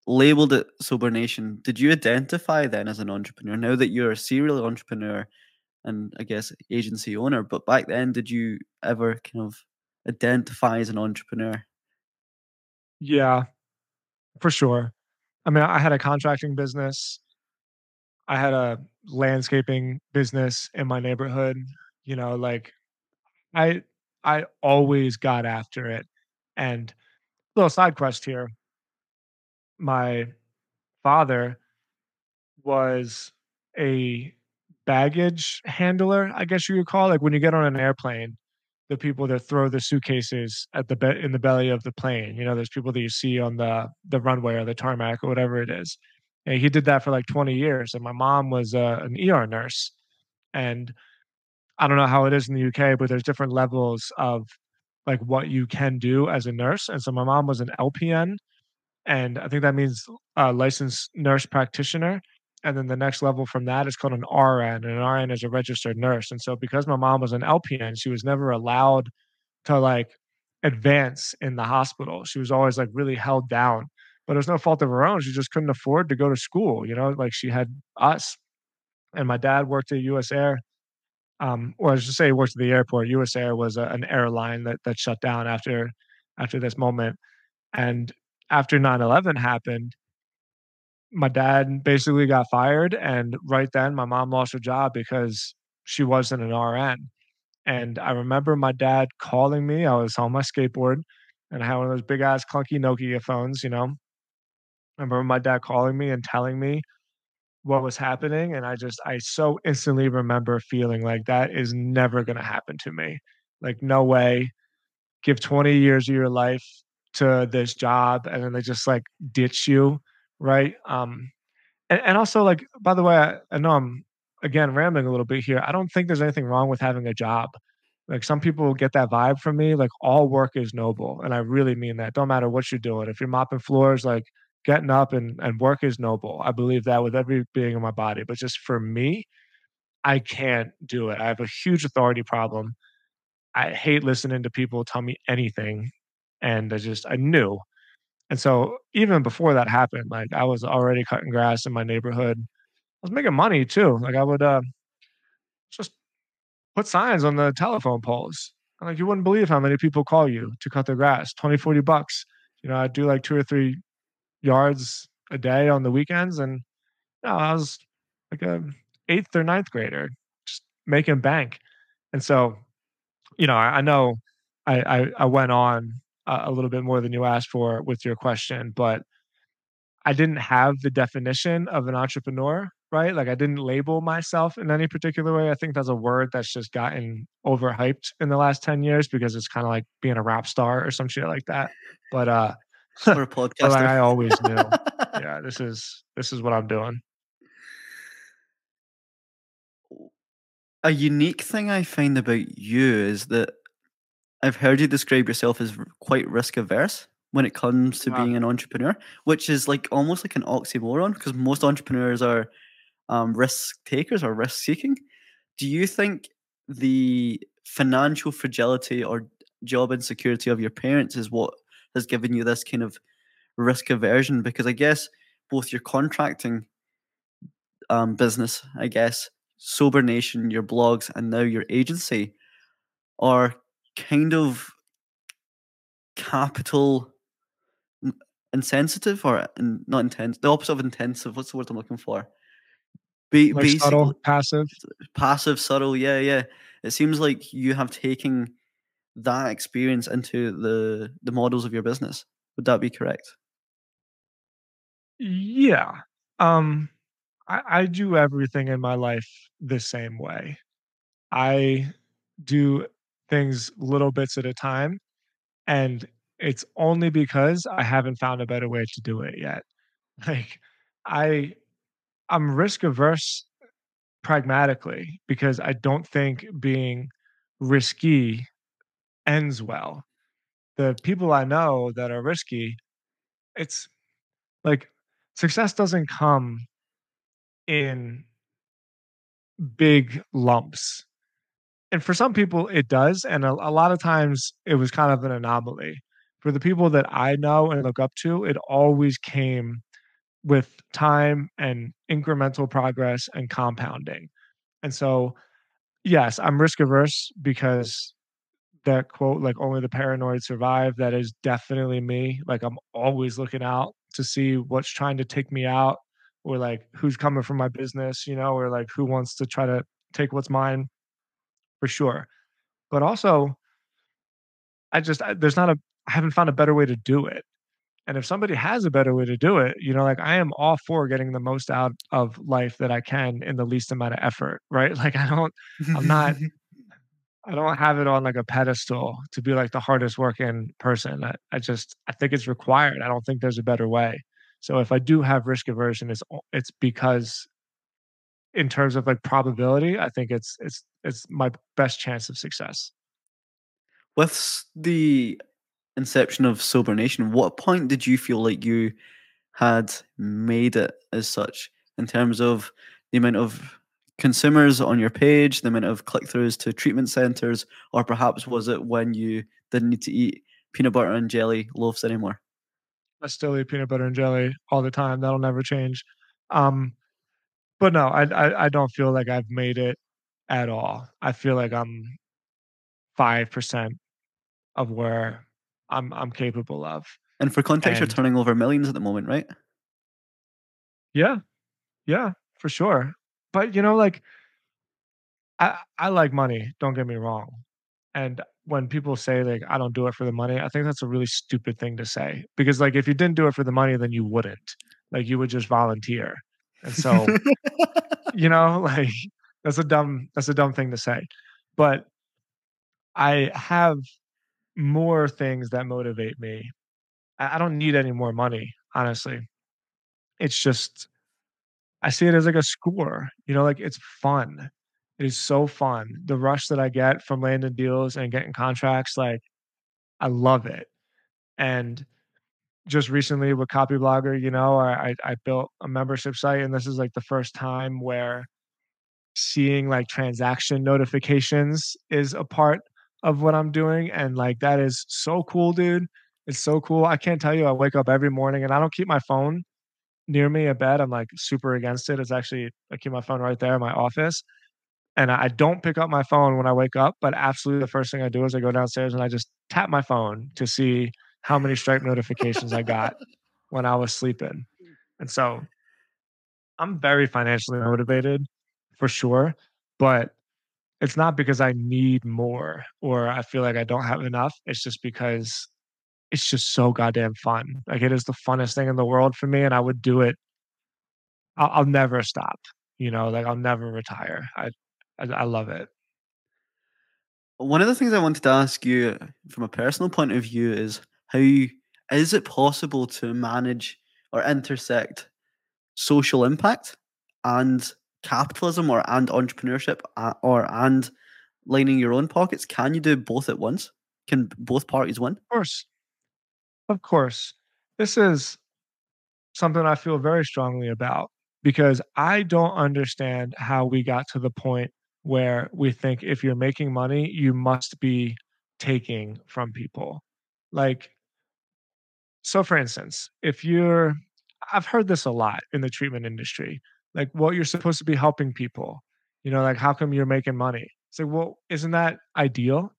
labeled it Sober Nation, did you identify then as an entrepreneur? Now that you're a serial entrepreneur and, I guess, agency owner, but back then, did you ever kind of identify as an entrepreneur? Yeah. For sure. I mean, I had a contracting business. I had a landscaping business in my neighborhood, you know, like, I I always got after it, and little side quest here my father was a baggage handler, I guess you would call it, like, when you get on an airplane the people that throw the suitcases at the be in the belly of the plane, you know, there's people that you see on the the runway or the tarmac or whatever it is. And he did that for like 20 years, and my mom was, uh, an ER nurse, and I don't know how it is in the UK, but there's different levels of, like, what you can do as a nurse, and so my mom was an LPN, and I think that means, uh, licensed nurse practitioner, and then the next level from that is called an RN, and an RN is a registered nurse, and so because my mom was an LPN, she was never allowed to, like, advance in the hospital. She was always, like, really held down, but it was no fault of her own, she just couldn't afford to go to school, you know, like, she had us, and my dad worked at US Air, um, or I should say he worked at the airport. US Air was a an airline that that shut down after after this moment, and after 9/11 happened my dad basically got fired, and right then, my mom lost her job because she wasn't an RN, and I remember my dad calling me, I was on my skateboard, and I had one of those big ass clunky Nokia phones, you know? I remember my dad calling me and telling me what was happening, and I just I so instantly remember feeling like that is never gonna happen to me. Like, no way. Give 20 years of your life to this job, and then they just, like, ditch you, right? Um, and and also, like, by the way, I I know I'm, again, rambling a little bit here. I don't think there's anything wrong with having a job. Like, some people get that vibe from me, like, all work is noble, and I really mean that. Don't matter what you're doing. If you're mopping floors, like, getting up and and work is noble. I believe that with every being in my body, but just for me, I can't do it. I have a huge authority problem. I hate listening to people tell me anything, and I just I knew. And so, even before that happened, like, I was already cutting grass in my neighborhood. I was making money too. Like, I would, uh, just put signs on the telephone poles. And, like, you wouldn't believe how many people call you to cut their grass, 20, 40 bucks. You know, I'd do, like, 2 or 3 yards a day on the weekends, and, you know, I was like a 8th or ninth grader just making bank. And so, you know, I I know I I I went on a a little bit more than you asked for with your question, but I didn't have the definition of an entrepreneur, right? Like, I didn't label myself in any particular way. I think that's a word that's just gotten overhyped in the last 10 years because it's kinda like being a rap star or some shit like that. But, uh, Or a but, like, podcaster. I always knew, yeah, this is this is what I'm doing. A unique thing I find about you is that I've heard you describe yourself as quite risk averse when it comes to Wow. being an entrepreneur, which is, like, almost like an oxymoron because most entrepreneurs are, um, risk takers or risk seeking. Do you think the financial fragility or job insecurity of your parents is what has given you this kind of risk aversion? Because I guess both your contracting um, business, I guess, Sober Nation, your blogs, and now your agency are kind of capital insensitive or in not intense the opposite of intensive, what's the word I'm looking for? Ba Like, subtle, passive? passive, subtle, yeah, yeah. It seems like you have taken that experience into the the models of your business. Would that be correct? Yeah. Um, I I do everything in my life the same way. I do things little bits at a time, and it's only because I haven't found a better way to do it yet. Like, I I'm risk averse pragmatically because I don't think being risky ends well. The people I know that are risky, it's like, success doesn't come in big lumps. And for some people, it does, and a a lot of times, it was kind of an anomaly. For the people that I know and look up to, it always came with time and incremental progress and compounding. And so, yes, I'm risk averse because that quote, like, "Only the paranoid survive," that is definitely me. Like, I'm always looking out to see what's trying to take me out or, like, who's coming for my business, you know, or, like, who wants to try to take what's mine, for sure. But also I just I there's not a I haven't found a better way to do it. And if somebody has a better way to do it, you know, like, I am all for getting the most out of life that I can in the least amount of effort, right? Like, I don't I'm not I don't have it on, like, a pedestal to be, like, the hardest working person. I I just I think it's required. I don't think there's a better way. So if I do have risk aversion, it's it's because in terms of, like, probability, I think it's it's it's my best chance of success. With the inception of Sober Nation, what point did you feel like you had made it as such in terms of the amount of consumers on your page, the amount of click-throughs to treatment centers, or perhaps was it when you didn't need to eat peanut butter and jelly loaves anymore? I still eat peanut butter and jelly all the time, that'll never change. Um, but no, I I I don't feel like I've made it at all. I feel like I'm 5% of where I'm I'm capable of, And for context, you're turning over millions at the moment, right? Yeah, yeah, for sure. But, you know, like I I like money, don't get me wrong. And when people say, like, "I don't do it for the money," I think that's a really stupid thing to say, because, like, if you didn't do it for the money, then you wouldn't. Like, you would just volunteer. And so, you know, like, that's a dumb that's a dumb thing to say. But I have more things that motivate me. I don't need any more money, honestly. It's just I see it as like a score, you know, like, it's fun. It is so fun. The rush that I get from landing deals and getting contracts, like, I love it. And just recently with Copyblogger, you know, I I built a membership site, and this is, like, the first time where seeing, like, transaction notifications is a part of what I'm doing, and, like, that is so cool, dude. It's so cool. I can't tell you, I wake up every morning and I don't keep my phone near me in bed, I'm, like, super against it. It's actually I keep my phone right there in my office, and I don't pick up my phone when I wake up, but absolutely the first thing I do is I go downstairs and I just tap my phone to see how many Stripe notifications I got when I was sleeping. And so I'm very financially motivated for sure, but it's not because I need more or I feel like I don't have enough. It's just because it's just so goddamn fun. Like, it is the funnest thing in the world for me, and I would do it I'll I'll never stop, you know, like, I'll never retire. I I I love it. One of the things I wanted to ask you from a personal point of view is how is it possible to manage or intersect social impact and capitalism or and entrepreneurship or and lining your own pockets? Can you do both at once? Can both parties win? Of course. Of course. This is something I feel very strongly about because I don't understand how we got to the point where we think if you're making money, you must be taking from people. Like so for instance, if you're I've heard this a lot in the treatment industry, like, "Well, you're supposed to be helping people." You know, like, "How come you're making money?" It's like, "Well, isn't that ideal?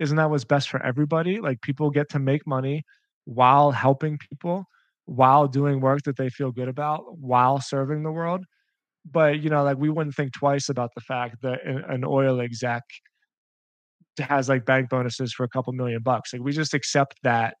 Isn't that what's best for everybody?" Like, people get to make money while helping people, while doing work that they feel good about, while serving the world. But, you know, like, we wouldn't think twice about the fact that an oil exec has, like, bank bonuses for a couple million bucks. Like, we just accept that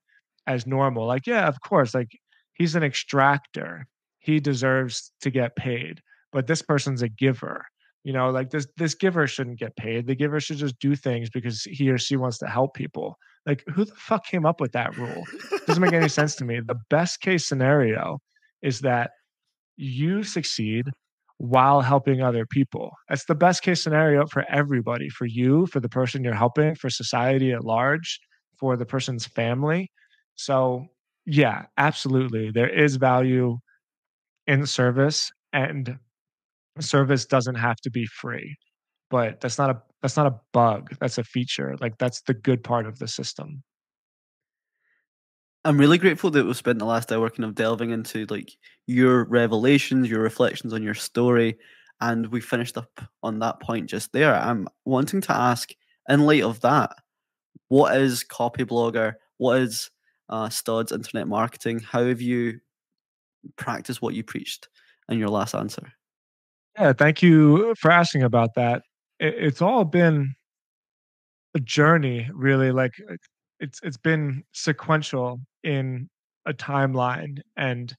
as normal. Like, "Yeah, of course, like, he's an extractor. He deserves to get paid, but this person's a giver." You know, like, this this giver shouldn't get paid. The giver should just do things because he or she wants to help people. Like, who the fuck came up with that rule? Doesn't make any sense to me. The best case scenario is that you succeed while helping other people. That's the best case scenario for everybody, for you, for the person you're helping, for society at large, for the person's family. So, yeah, absolutely, there is value in service, and service doesn't have to be free. But that's not a that's not a bug, that's a feature. Like, that's the good part of the system. I'm really grateful that we spent the last hour kind of delving into, like, your revelations, your reflections on your story, and we finished up on that point just there. I'm wanting to ask, in light of that, what is Copyblogger? What is, uh, Stodzy Internet Marketing? How have you practiced what you preached in your last answer? Yeah, thank you for asking about that. It it's all been a journey, really, like, uh, it's it's been sequential in a timeline, and,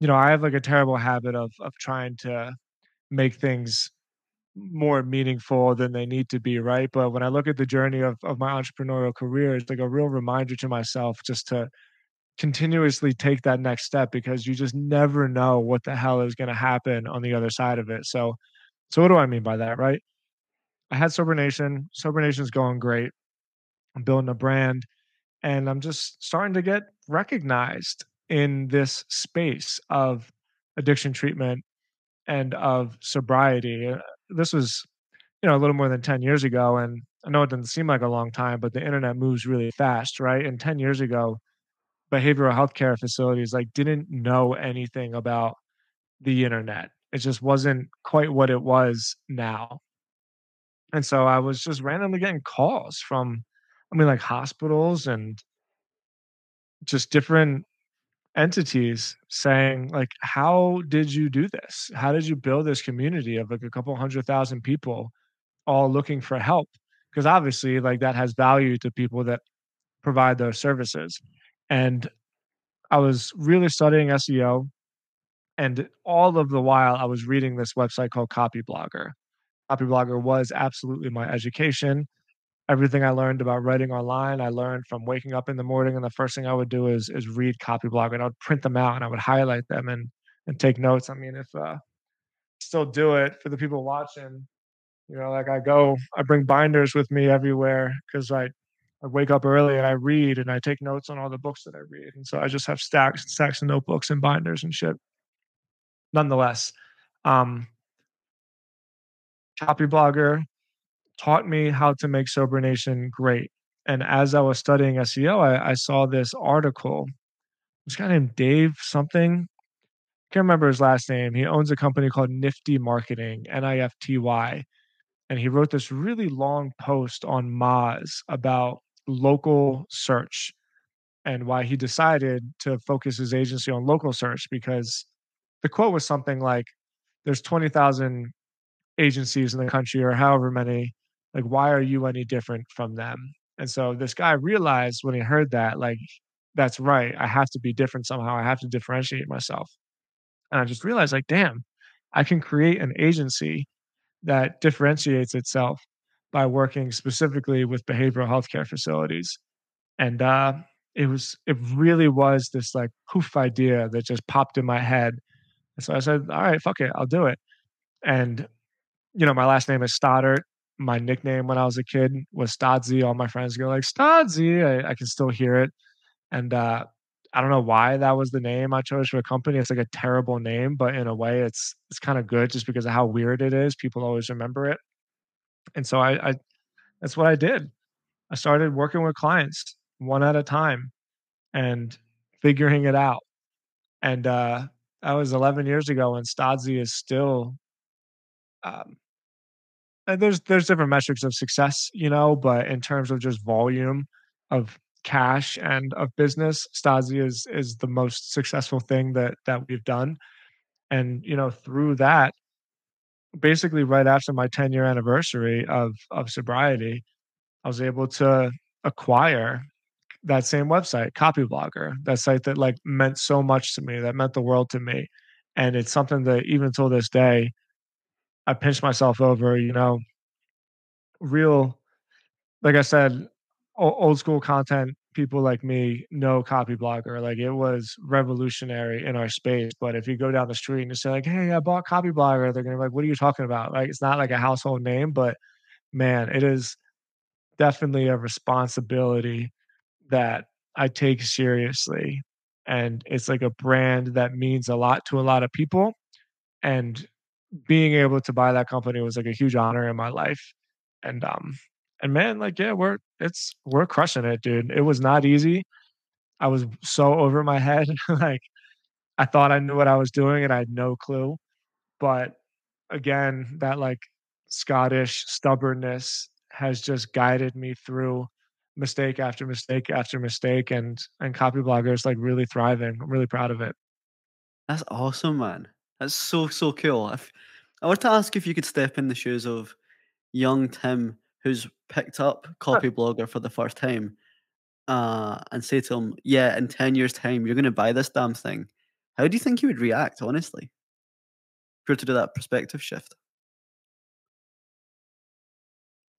you know, I have, like, a terrible habit of of trying to make things more meaningful than they need to be, right? But when I look at the journey of of my entrepreneurial career, it's like a real reminder to myself just to continuously take that next step because you just never know what the hell is gonna happen on the other side of it. So so what do I mean by that, right? I had Sober Nation. Sober Nation's going great. I'm building a brand, and I'm just starting to get recognized in this space of addiction treatment and of sobriety. Uh, this was, you know, a little more than 10 years ago, and I know it doesn't seem like a long time, but the internet moves really fast, right? And 10 years ago, behavioral healthcare facilities like didn't know anything about the internet. It just wasn't quite what it was now. And so I was just randomly getting calls from, I mean, like hospitals and just different entities saying like, "How did you do this? How did you build this community of like a couple hundred thousand people all looking for help?" Because obviously, like that has value to people that provide those services. And I was really studying SEO, and all of the while I was reading this website called Copyblogger. Copyblogger was absolutely my education. Everything I learned about writing online, I learned from waking up in the morning, and the first thing I would do is is read Copyblogger, and I would print them out, and I would highlight them and and take notes. I mean, if uh, still do it for the people watching, you know, like I go, I bring binders with me everywhere because I I wake up early and I read and I take notes on all the books that I read, and so I just have stacks and stacks of notebooks and binders and shit. Nonetheless, um, Copyblogger taught me how to make Sober Nation great. And as I was studying SEO, I, I saw this article. This guy named Dave something. I Can't remember his last name. He owns a company called Nifty Marketing, N I F T Y. And he wrote this really long post on Moz about local search and why he decided to focus his agency on local search because the quote was something like there's 20,000 agencies in the country or however many like why are you any different from them? And so this guy realized when he heard that like that's right i have to be different somehow i have to differentiate myself. And i just realized like damn i can create an agency that differentiates itself by working specifically with behavioral healthcare facilities. And uh it was it really was this like poof idea that just popped in my head. And so i said all right fuck it i'll do it. And you know, my last name is Stoddart. My nickname when I was a kid was Stodzy. All my friends go like Stodzy. I, I can still hear it. And uh, I don't know why that was the name I chose for a company. It's like a terrible name, but in a way, it's it's kind of good just because of how weird it is. People always remember it. And so I, I that's what I did. I started working with clients one at a time and figuring it out. And uh, that was 11 years ago, and Stodzy is still um, Uh, there's there's different metrics of success, you know, but in terms of just volume of cash and of business, Stodzy is is the most successful thing that that we've done. And you know, through that, basically right after my 10 year anniversary of of sobriety, I was able to acquire that same website, Copyblogger, that site that like meant so much to me, that meant the world to me. And it's something that even till this day, I pinched myself over, you know, real, like I said, o- old school content people like me know Copyblogger. Like it was revolutionary in our space. But if you go down the street and you say like, "Hey, I bought Copyblogger," they're gonna be like, "What are you talking about?" Like it's not like a household name, but man, it is definitely a responsibility that I take seriously. And it's like a brand that means a lot to a lot of people. And being able to buy that company was like a huge honor in my life. And um and man, like yeah, we're it's we're crushing it, dude. It was not easy. I was so over my head. like I thought I knew what I was doing and I had no clue. But again, that like Scottish stubbornness has just guided me through mistake after mistake after mistake and and Copyblogger's like really thriving. I'm really proud of it. That's awesome, man. That's so, so cool. If I were to ask if you could step in the shoes of young Tim who's picked up Copyblogger for the first time, uh, and say to him, "Yeah, in 10 years' time, you're gonna buy this damn thing." How do you think he would react, honestly? If you were to do that perspective shift?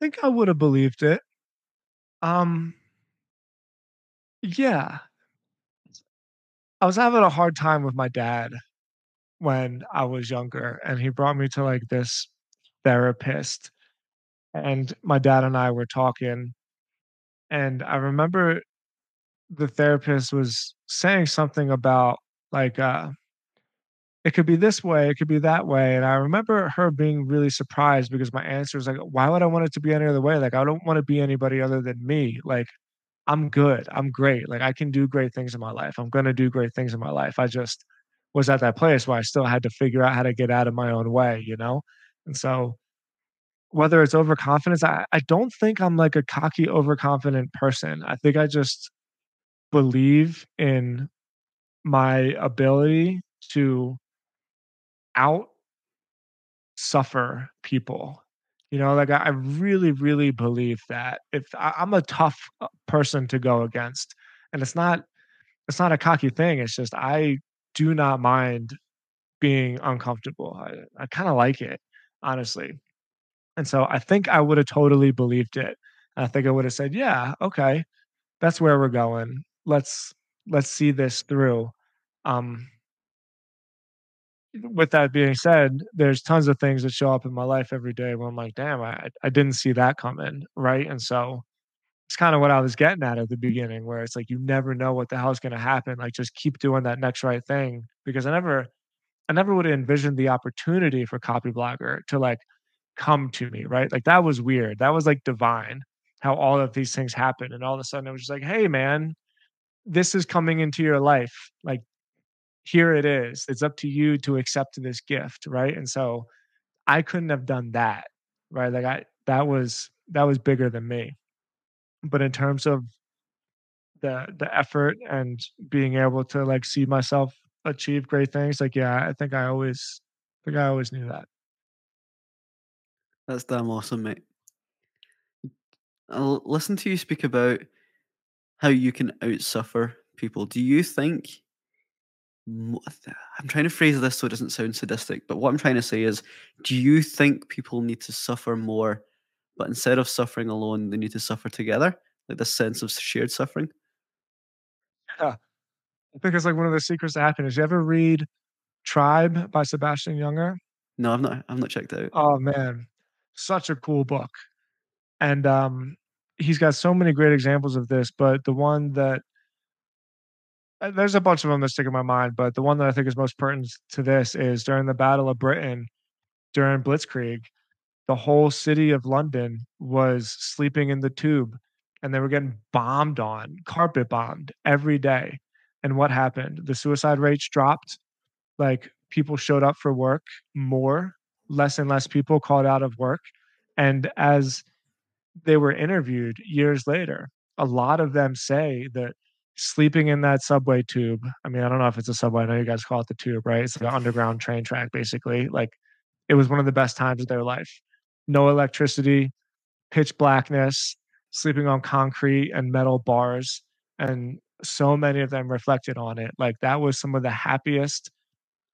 I think I woulda believed it. Um Yeah. I was having a hard time with my dad when I was younger, and he brought me to, like, this therapist, and my dad and I were talking, and I remember the therapist was saying something about, like, uh "It could be this way, it could be that way," and I remember her being really surprised because my answer was like, "Why would I want it to be any other way? Like, I don't wanna be anybody other than me, like, I'm good, I'm great, like, I can do great things in my life, I'm gonna do great things in my life." I just was at that place where I still had to figure out how to get out of my own way, you know? And so, whether it's overconfidence, I I don't think I'm, like, a cocky, overconfident person, I think I just believe in my ability to out suffer people, you know, like, I I really, really believe that if I I'm a tough, uh, person to go against, and it's not it's not a cocky thing, it's just I do not mind being uncomfortable, I I kinda like it, honestly. And so I think I woulda totally believed it. I think I woulda said, "Yeah, okay, that's where we're going. Let's let's see this through." Um with that being said, there's tons of things that show up in my life every day where I'm like, "Damn, I I didn't see that coming," right? And so, it's kinda what I was getting at at the beginning, where it's like, you never know what the hell is gonna happen, like, just keep doing that next right thing, because I never I never woulda envisioned the opportunity for Copyblogger to, like, come to me, right? Like, that was weird, that was, like, divine, how all of these things happened, and all of a sudden it was just like, "Hey, man, this is coming into your life, like, here it is, it's up to you to accept this gift," right? And so, I couldn't have done that, right? Like, I that was that was bigger than me. But in terms of the the effort and being able to, like, see myself achieve great things, like, yeah, I think I always I think I always knew that. That's damn awesome, mate. I'll listen to you speak about how you can outsuffer people. Do you think I'm trying to phrase this so it doesn't sound sadistic, but what I'm trying to say is, do you think people need to suffer more, but instead of suffering alone, they need to suffer together? Like, this sense of shared suffering? Yeah. I think it's, like, one of the secrets to happiness. You ever read Tribe by Sebastian Junger? No, I've not I've not checked it out. Oh, man. Such a cool book. And, um, he's got so many great examples of this, but the one that uh, there's a bunch of them that stick in my mind, but the one that I think is most pertinent to this is during the Battle of Britain, during Blitzkrieg, the whole city of London was sleeping in the Tube, and they were getting bombed on, carpet bombed every day. And what happened? The suicide rates dropped, like, people showed up for work more, less and less people called out of work, and as they were interviewed years later, a lot of them say that sleeping in that subway tube I mean, I don't know if it's a subway, I know you guys call it the tube, right? It's a underground train track, basically, like, it was one of the best times of their life. No electricity, pitch blackness, sleeping on concrete and metal bars, and so many of them reflected on it, like, that was some of the happiest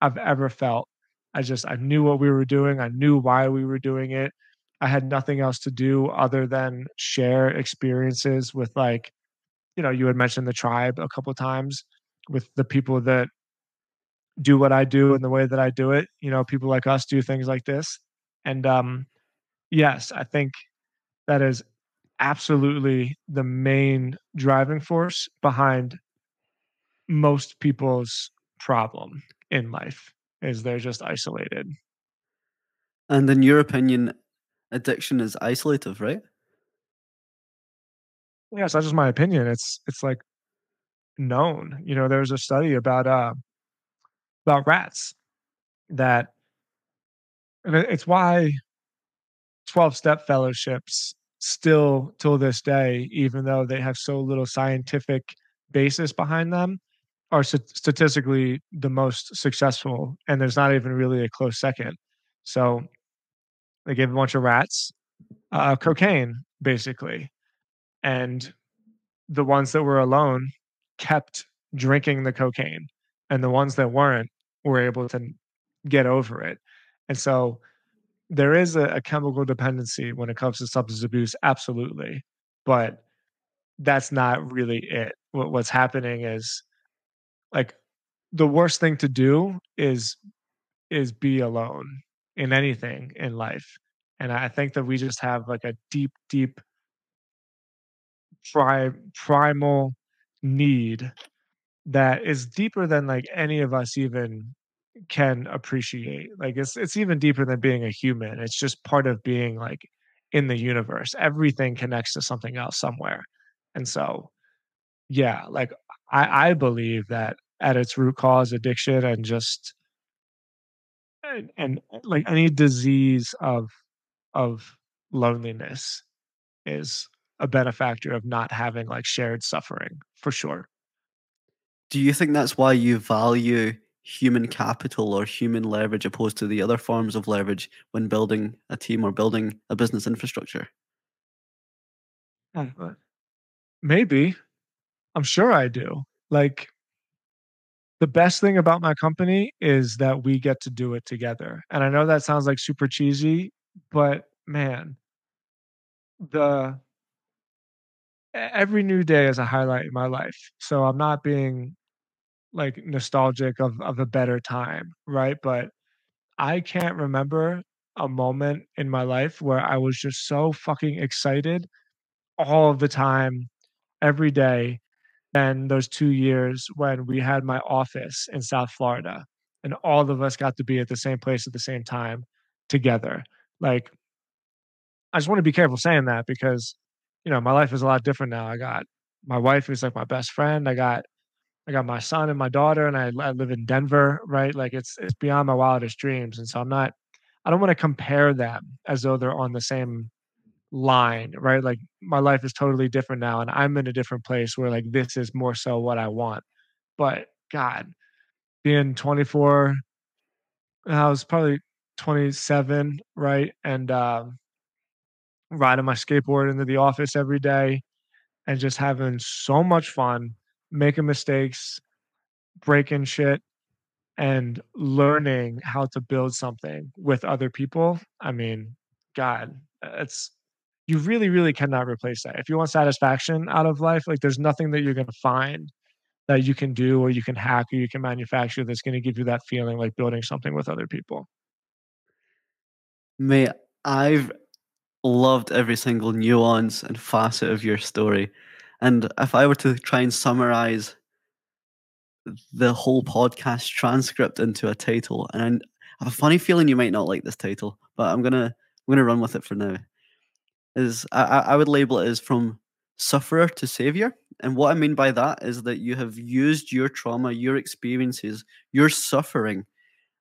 I've ever felt. I just I knew what we were doing, I knew why we were doing it. I had nothing else to do other than share experiences with, like you know, you had mentioned the Tribe a couple times with the people that do what I do and the way that I do it, you know, people like us do things like this. And, um, yes, I think that is absolutely the main driving force behind most people's problem in life, is they're just isolated. And in your opinion, addiction is isolative, right? Yes, that's just my opinion, it's it's, like, known. You know, there was a study about, uh about rats that and it's why twelve-step fellowships still, till this day, even though they have so little scientific basis behind them, are st statistically the most successful, and there's not even really a close second. So, they gave a bunch of rats, uh, cocaine, basically, and the ones that were alone kept drinking the cocaine, and the ones that weren't were able to get over it. And so there is a a chemical dependency when it comes to substance abuse, absolutely, but that's not really it. What what's happening is, like, the worst thing to do is is be alone in anything in life, and I think that we just have, like, a deep, deep pri primal need that is deeper than, like, any of us even can appreciate. Like, it's it's even deeper than being a human, it's just part of being, like, in the universe. Everything connects to something else somewhere, and so, yeah, like, I I believe that at its root cause, addiction and just and and, eh, like, any disease of of loneliness is a benefactor of not having, like, shared suffering, for sure. Do you think that's why you value human capital or human leverage opposed to the other forms of leverage when building a team or building a business infrastructure? Hmm, maybe. I'm sure I do. Like the best thing about my company is that we get to do it together, and I know that sounds, like, super cheesy, but man the every new day is a highlight in my life, so I'm not being, like, nostalgic of of a better time, right? But I can't remember a moment in my life where I was just so fucking excited all of the time, every day, than those 2 years when we had my office in South Florida, and all of us got to be at the same place at the same time together. Like I just wanna be careful saying that because, you know, my life is a lot different now. I got my wife who's, like, my best friend, I got I got my son and my daughter, and I I live in Denver, right? Like, it's it's beyond my wildest dreams, and so I'm not I don't wanna compare them as though they're on the same line, right? Like, my life is totally different now, and I'm in a different place where, like, this is more so what I want. But god, being 24 I was probably 27, right? And, um riding my skateboard into the office every day and just having so much fun, making mistakes, breaking shit, and learning how to build something with other people. I mean, god, it's you really, really cannot replace that. If you want satisfaction out of life, like, there's nothing that you're gonna find that you can do or you can hack or you can manufacture that's gonna give you that feeling like building something with other people. Mate, I've loved every single nuance and facet of your story, and if I were to try and summarize the whole podcast transcript into a title, and I have a funny feeling you might not like this title, but I'm gonna I'm gonna run with it for now. Is I I would label it as from sufferer to savior, and what I mean by that is that you have used your trauma, your experiences, your suffering,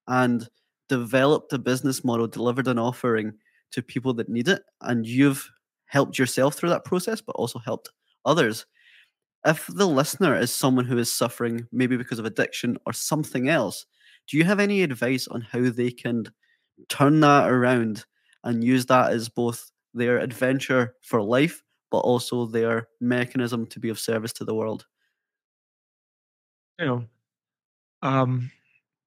and developed a business model, delivered an offering to people that need it, and you've helped yourself through that process, but also helped others. If the listener is someone who is suffering, maybe because of addiction or something else, do you have any advice on how they can turn that around and use that as both their adventure for life, but also their mechanism to be of service to the world? You know, um,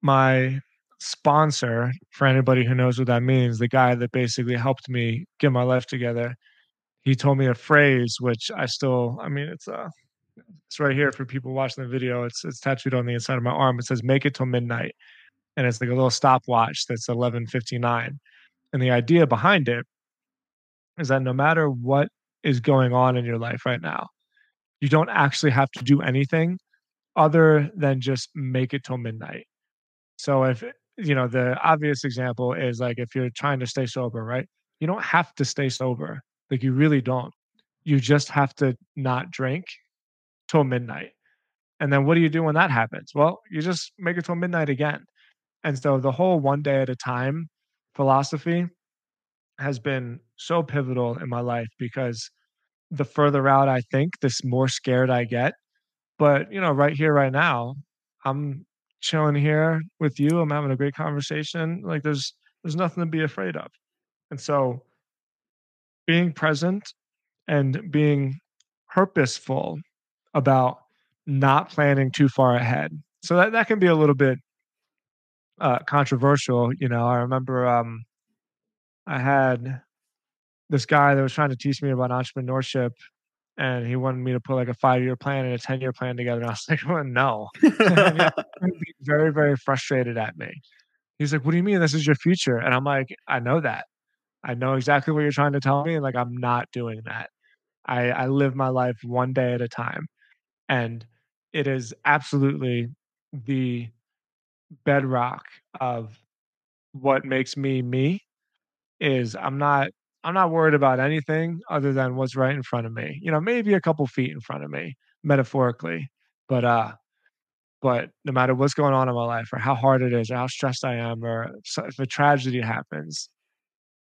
my sponsor, for anybody who knows what that means, the guy that basically helped me get my life together, he told me a phrase which I still I mean, it's, uh it's right here for people watching the video, it's it's tattooed on the inside of my arm, it says, "Make it till midnight," and it's like a little stopwatch that's 11:59, and the idea behind it is that no matter what is going on in your life right now, you don't actually have to do anything other than just make it till midnight. So if you know, the obvious example is, like, if you're trying to stay sober, right? You don't have to stay sober, like, you really don't. You just have to not drink till midnight, and then what do you do when that happens? Well, you just make it till midnight again, and so the whole one day at a time philosophy has been so pivotal in my life because the further out I think, this more scared I get, but, you know, right here, right now, I'm chilling here with you, I'm having a great conversation, like, there's there's nothing to be afraid of, and so being present and being purposeful about not planning too far ahead. So that that can be a little bit uh, controversial, you know, I remember, um I had this guy that was trying to teach me about entrepreneurship, and he wanted me to put like a five year plan and a 10 year plan together. And I was like, well, no. very, very frustrated at me. He's like, what do you mean this is your future? And I'm like, I know that. I know exactly what you're trying to tell me. And like, I'm not doing that. I, I live my life one day at a time. And it is absolutely the bedrock of what makes me me is I'm not I'm not worried about anything other than what's right in front of me. You know, maybe a couple feet in front of me, metaphorically. But uh but no matter what's going on in my life or how hard it is or how stressed I am or if a tragedy happens,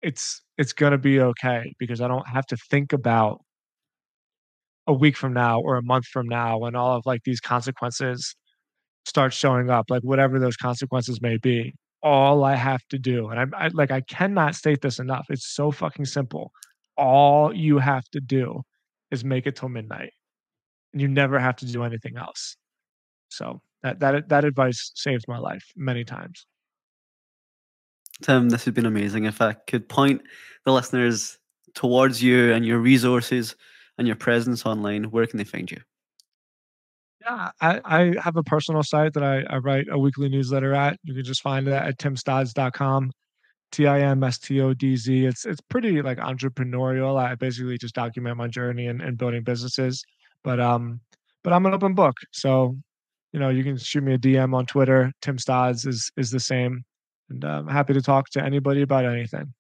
it's it's going to be okay because I don't have to think about a week from now or a month from now when all of like these consequences start showing up, like whatever those consequences may be. All I have to do, and I, I like I cannot state this enough. It's so fucking simple. All you have to do is make it till midnight, and you never have to do anything else. So that that that advice saved my life many times. Tim, this has been amazing. If I could point the listeners towards you and your resources and your presence online, where can they find you? Yeah, I, I have a personal site that I, I write a weekly newsletter at. You can just find it at timstodz.com. T I M S T O D Z. It's it's pretty like entrepreneurial. I basically just document my journey and, in building businesses. But um, but I'm an open book. So, you know, you can shoot me a DM on Twitter. Tim Stodz is is the same. And I'm happy to talk to anybody about anything.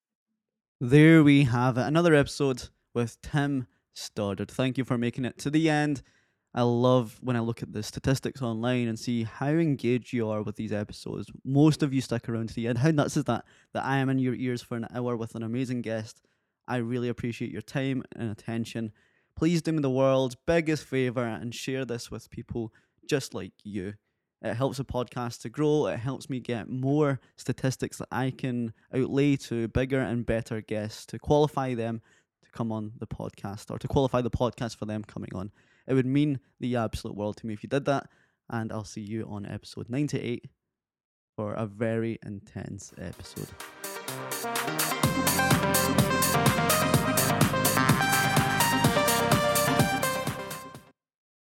There we have it. Another episode with Tim Stoddart. Thank you for making it to the end. I love when I look at the statistics online and see how engaged you are with these episodes. Most of you stick around to the end. How nuts is that? That I am in your ears for an hour with an amazing guest. I really appreciate your time and attention. Please do me the world's biggest favor and share this with people just like you. It helps the podcast to grow. It helps me get more statistics that I can outlay to bigger and better guests to qualify them to come on the podcast or to qualify the podcast for them coming on. It would mean the absolute world to me if you did that. And I'll see you on episode 98 for a very intense episode.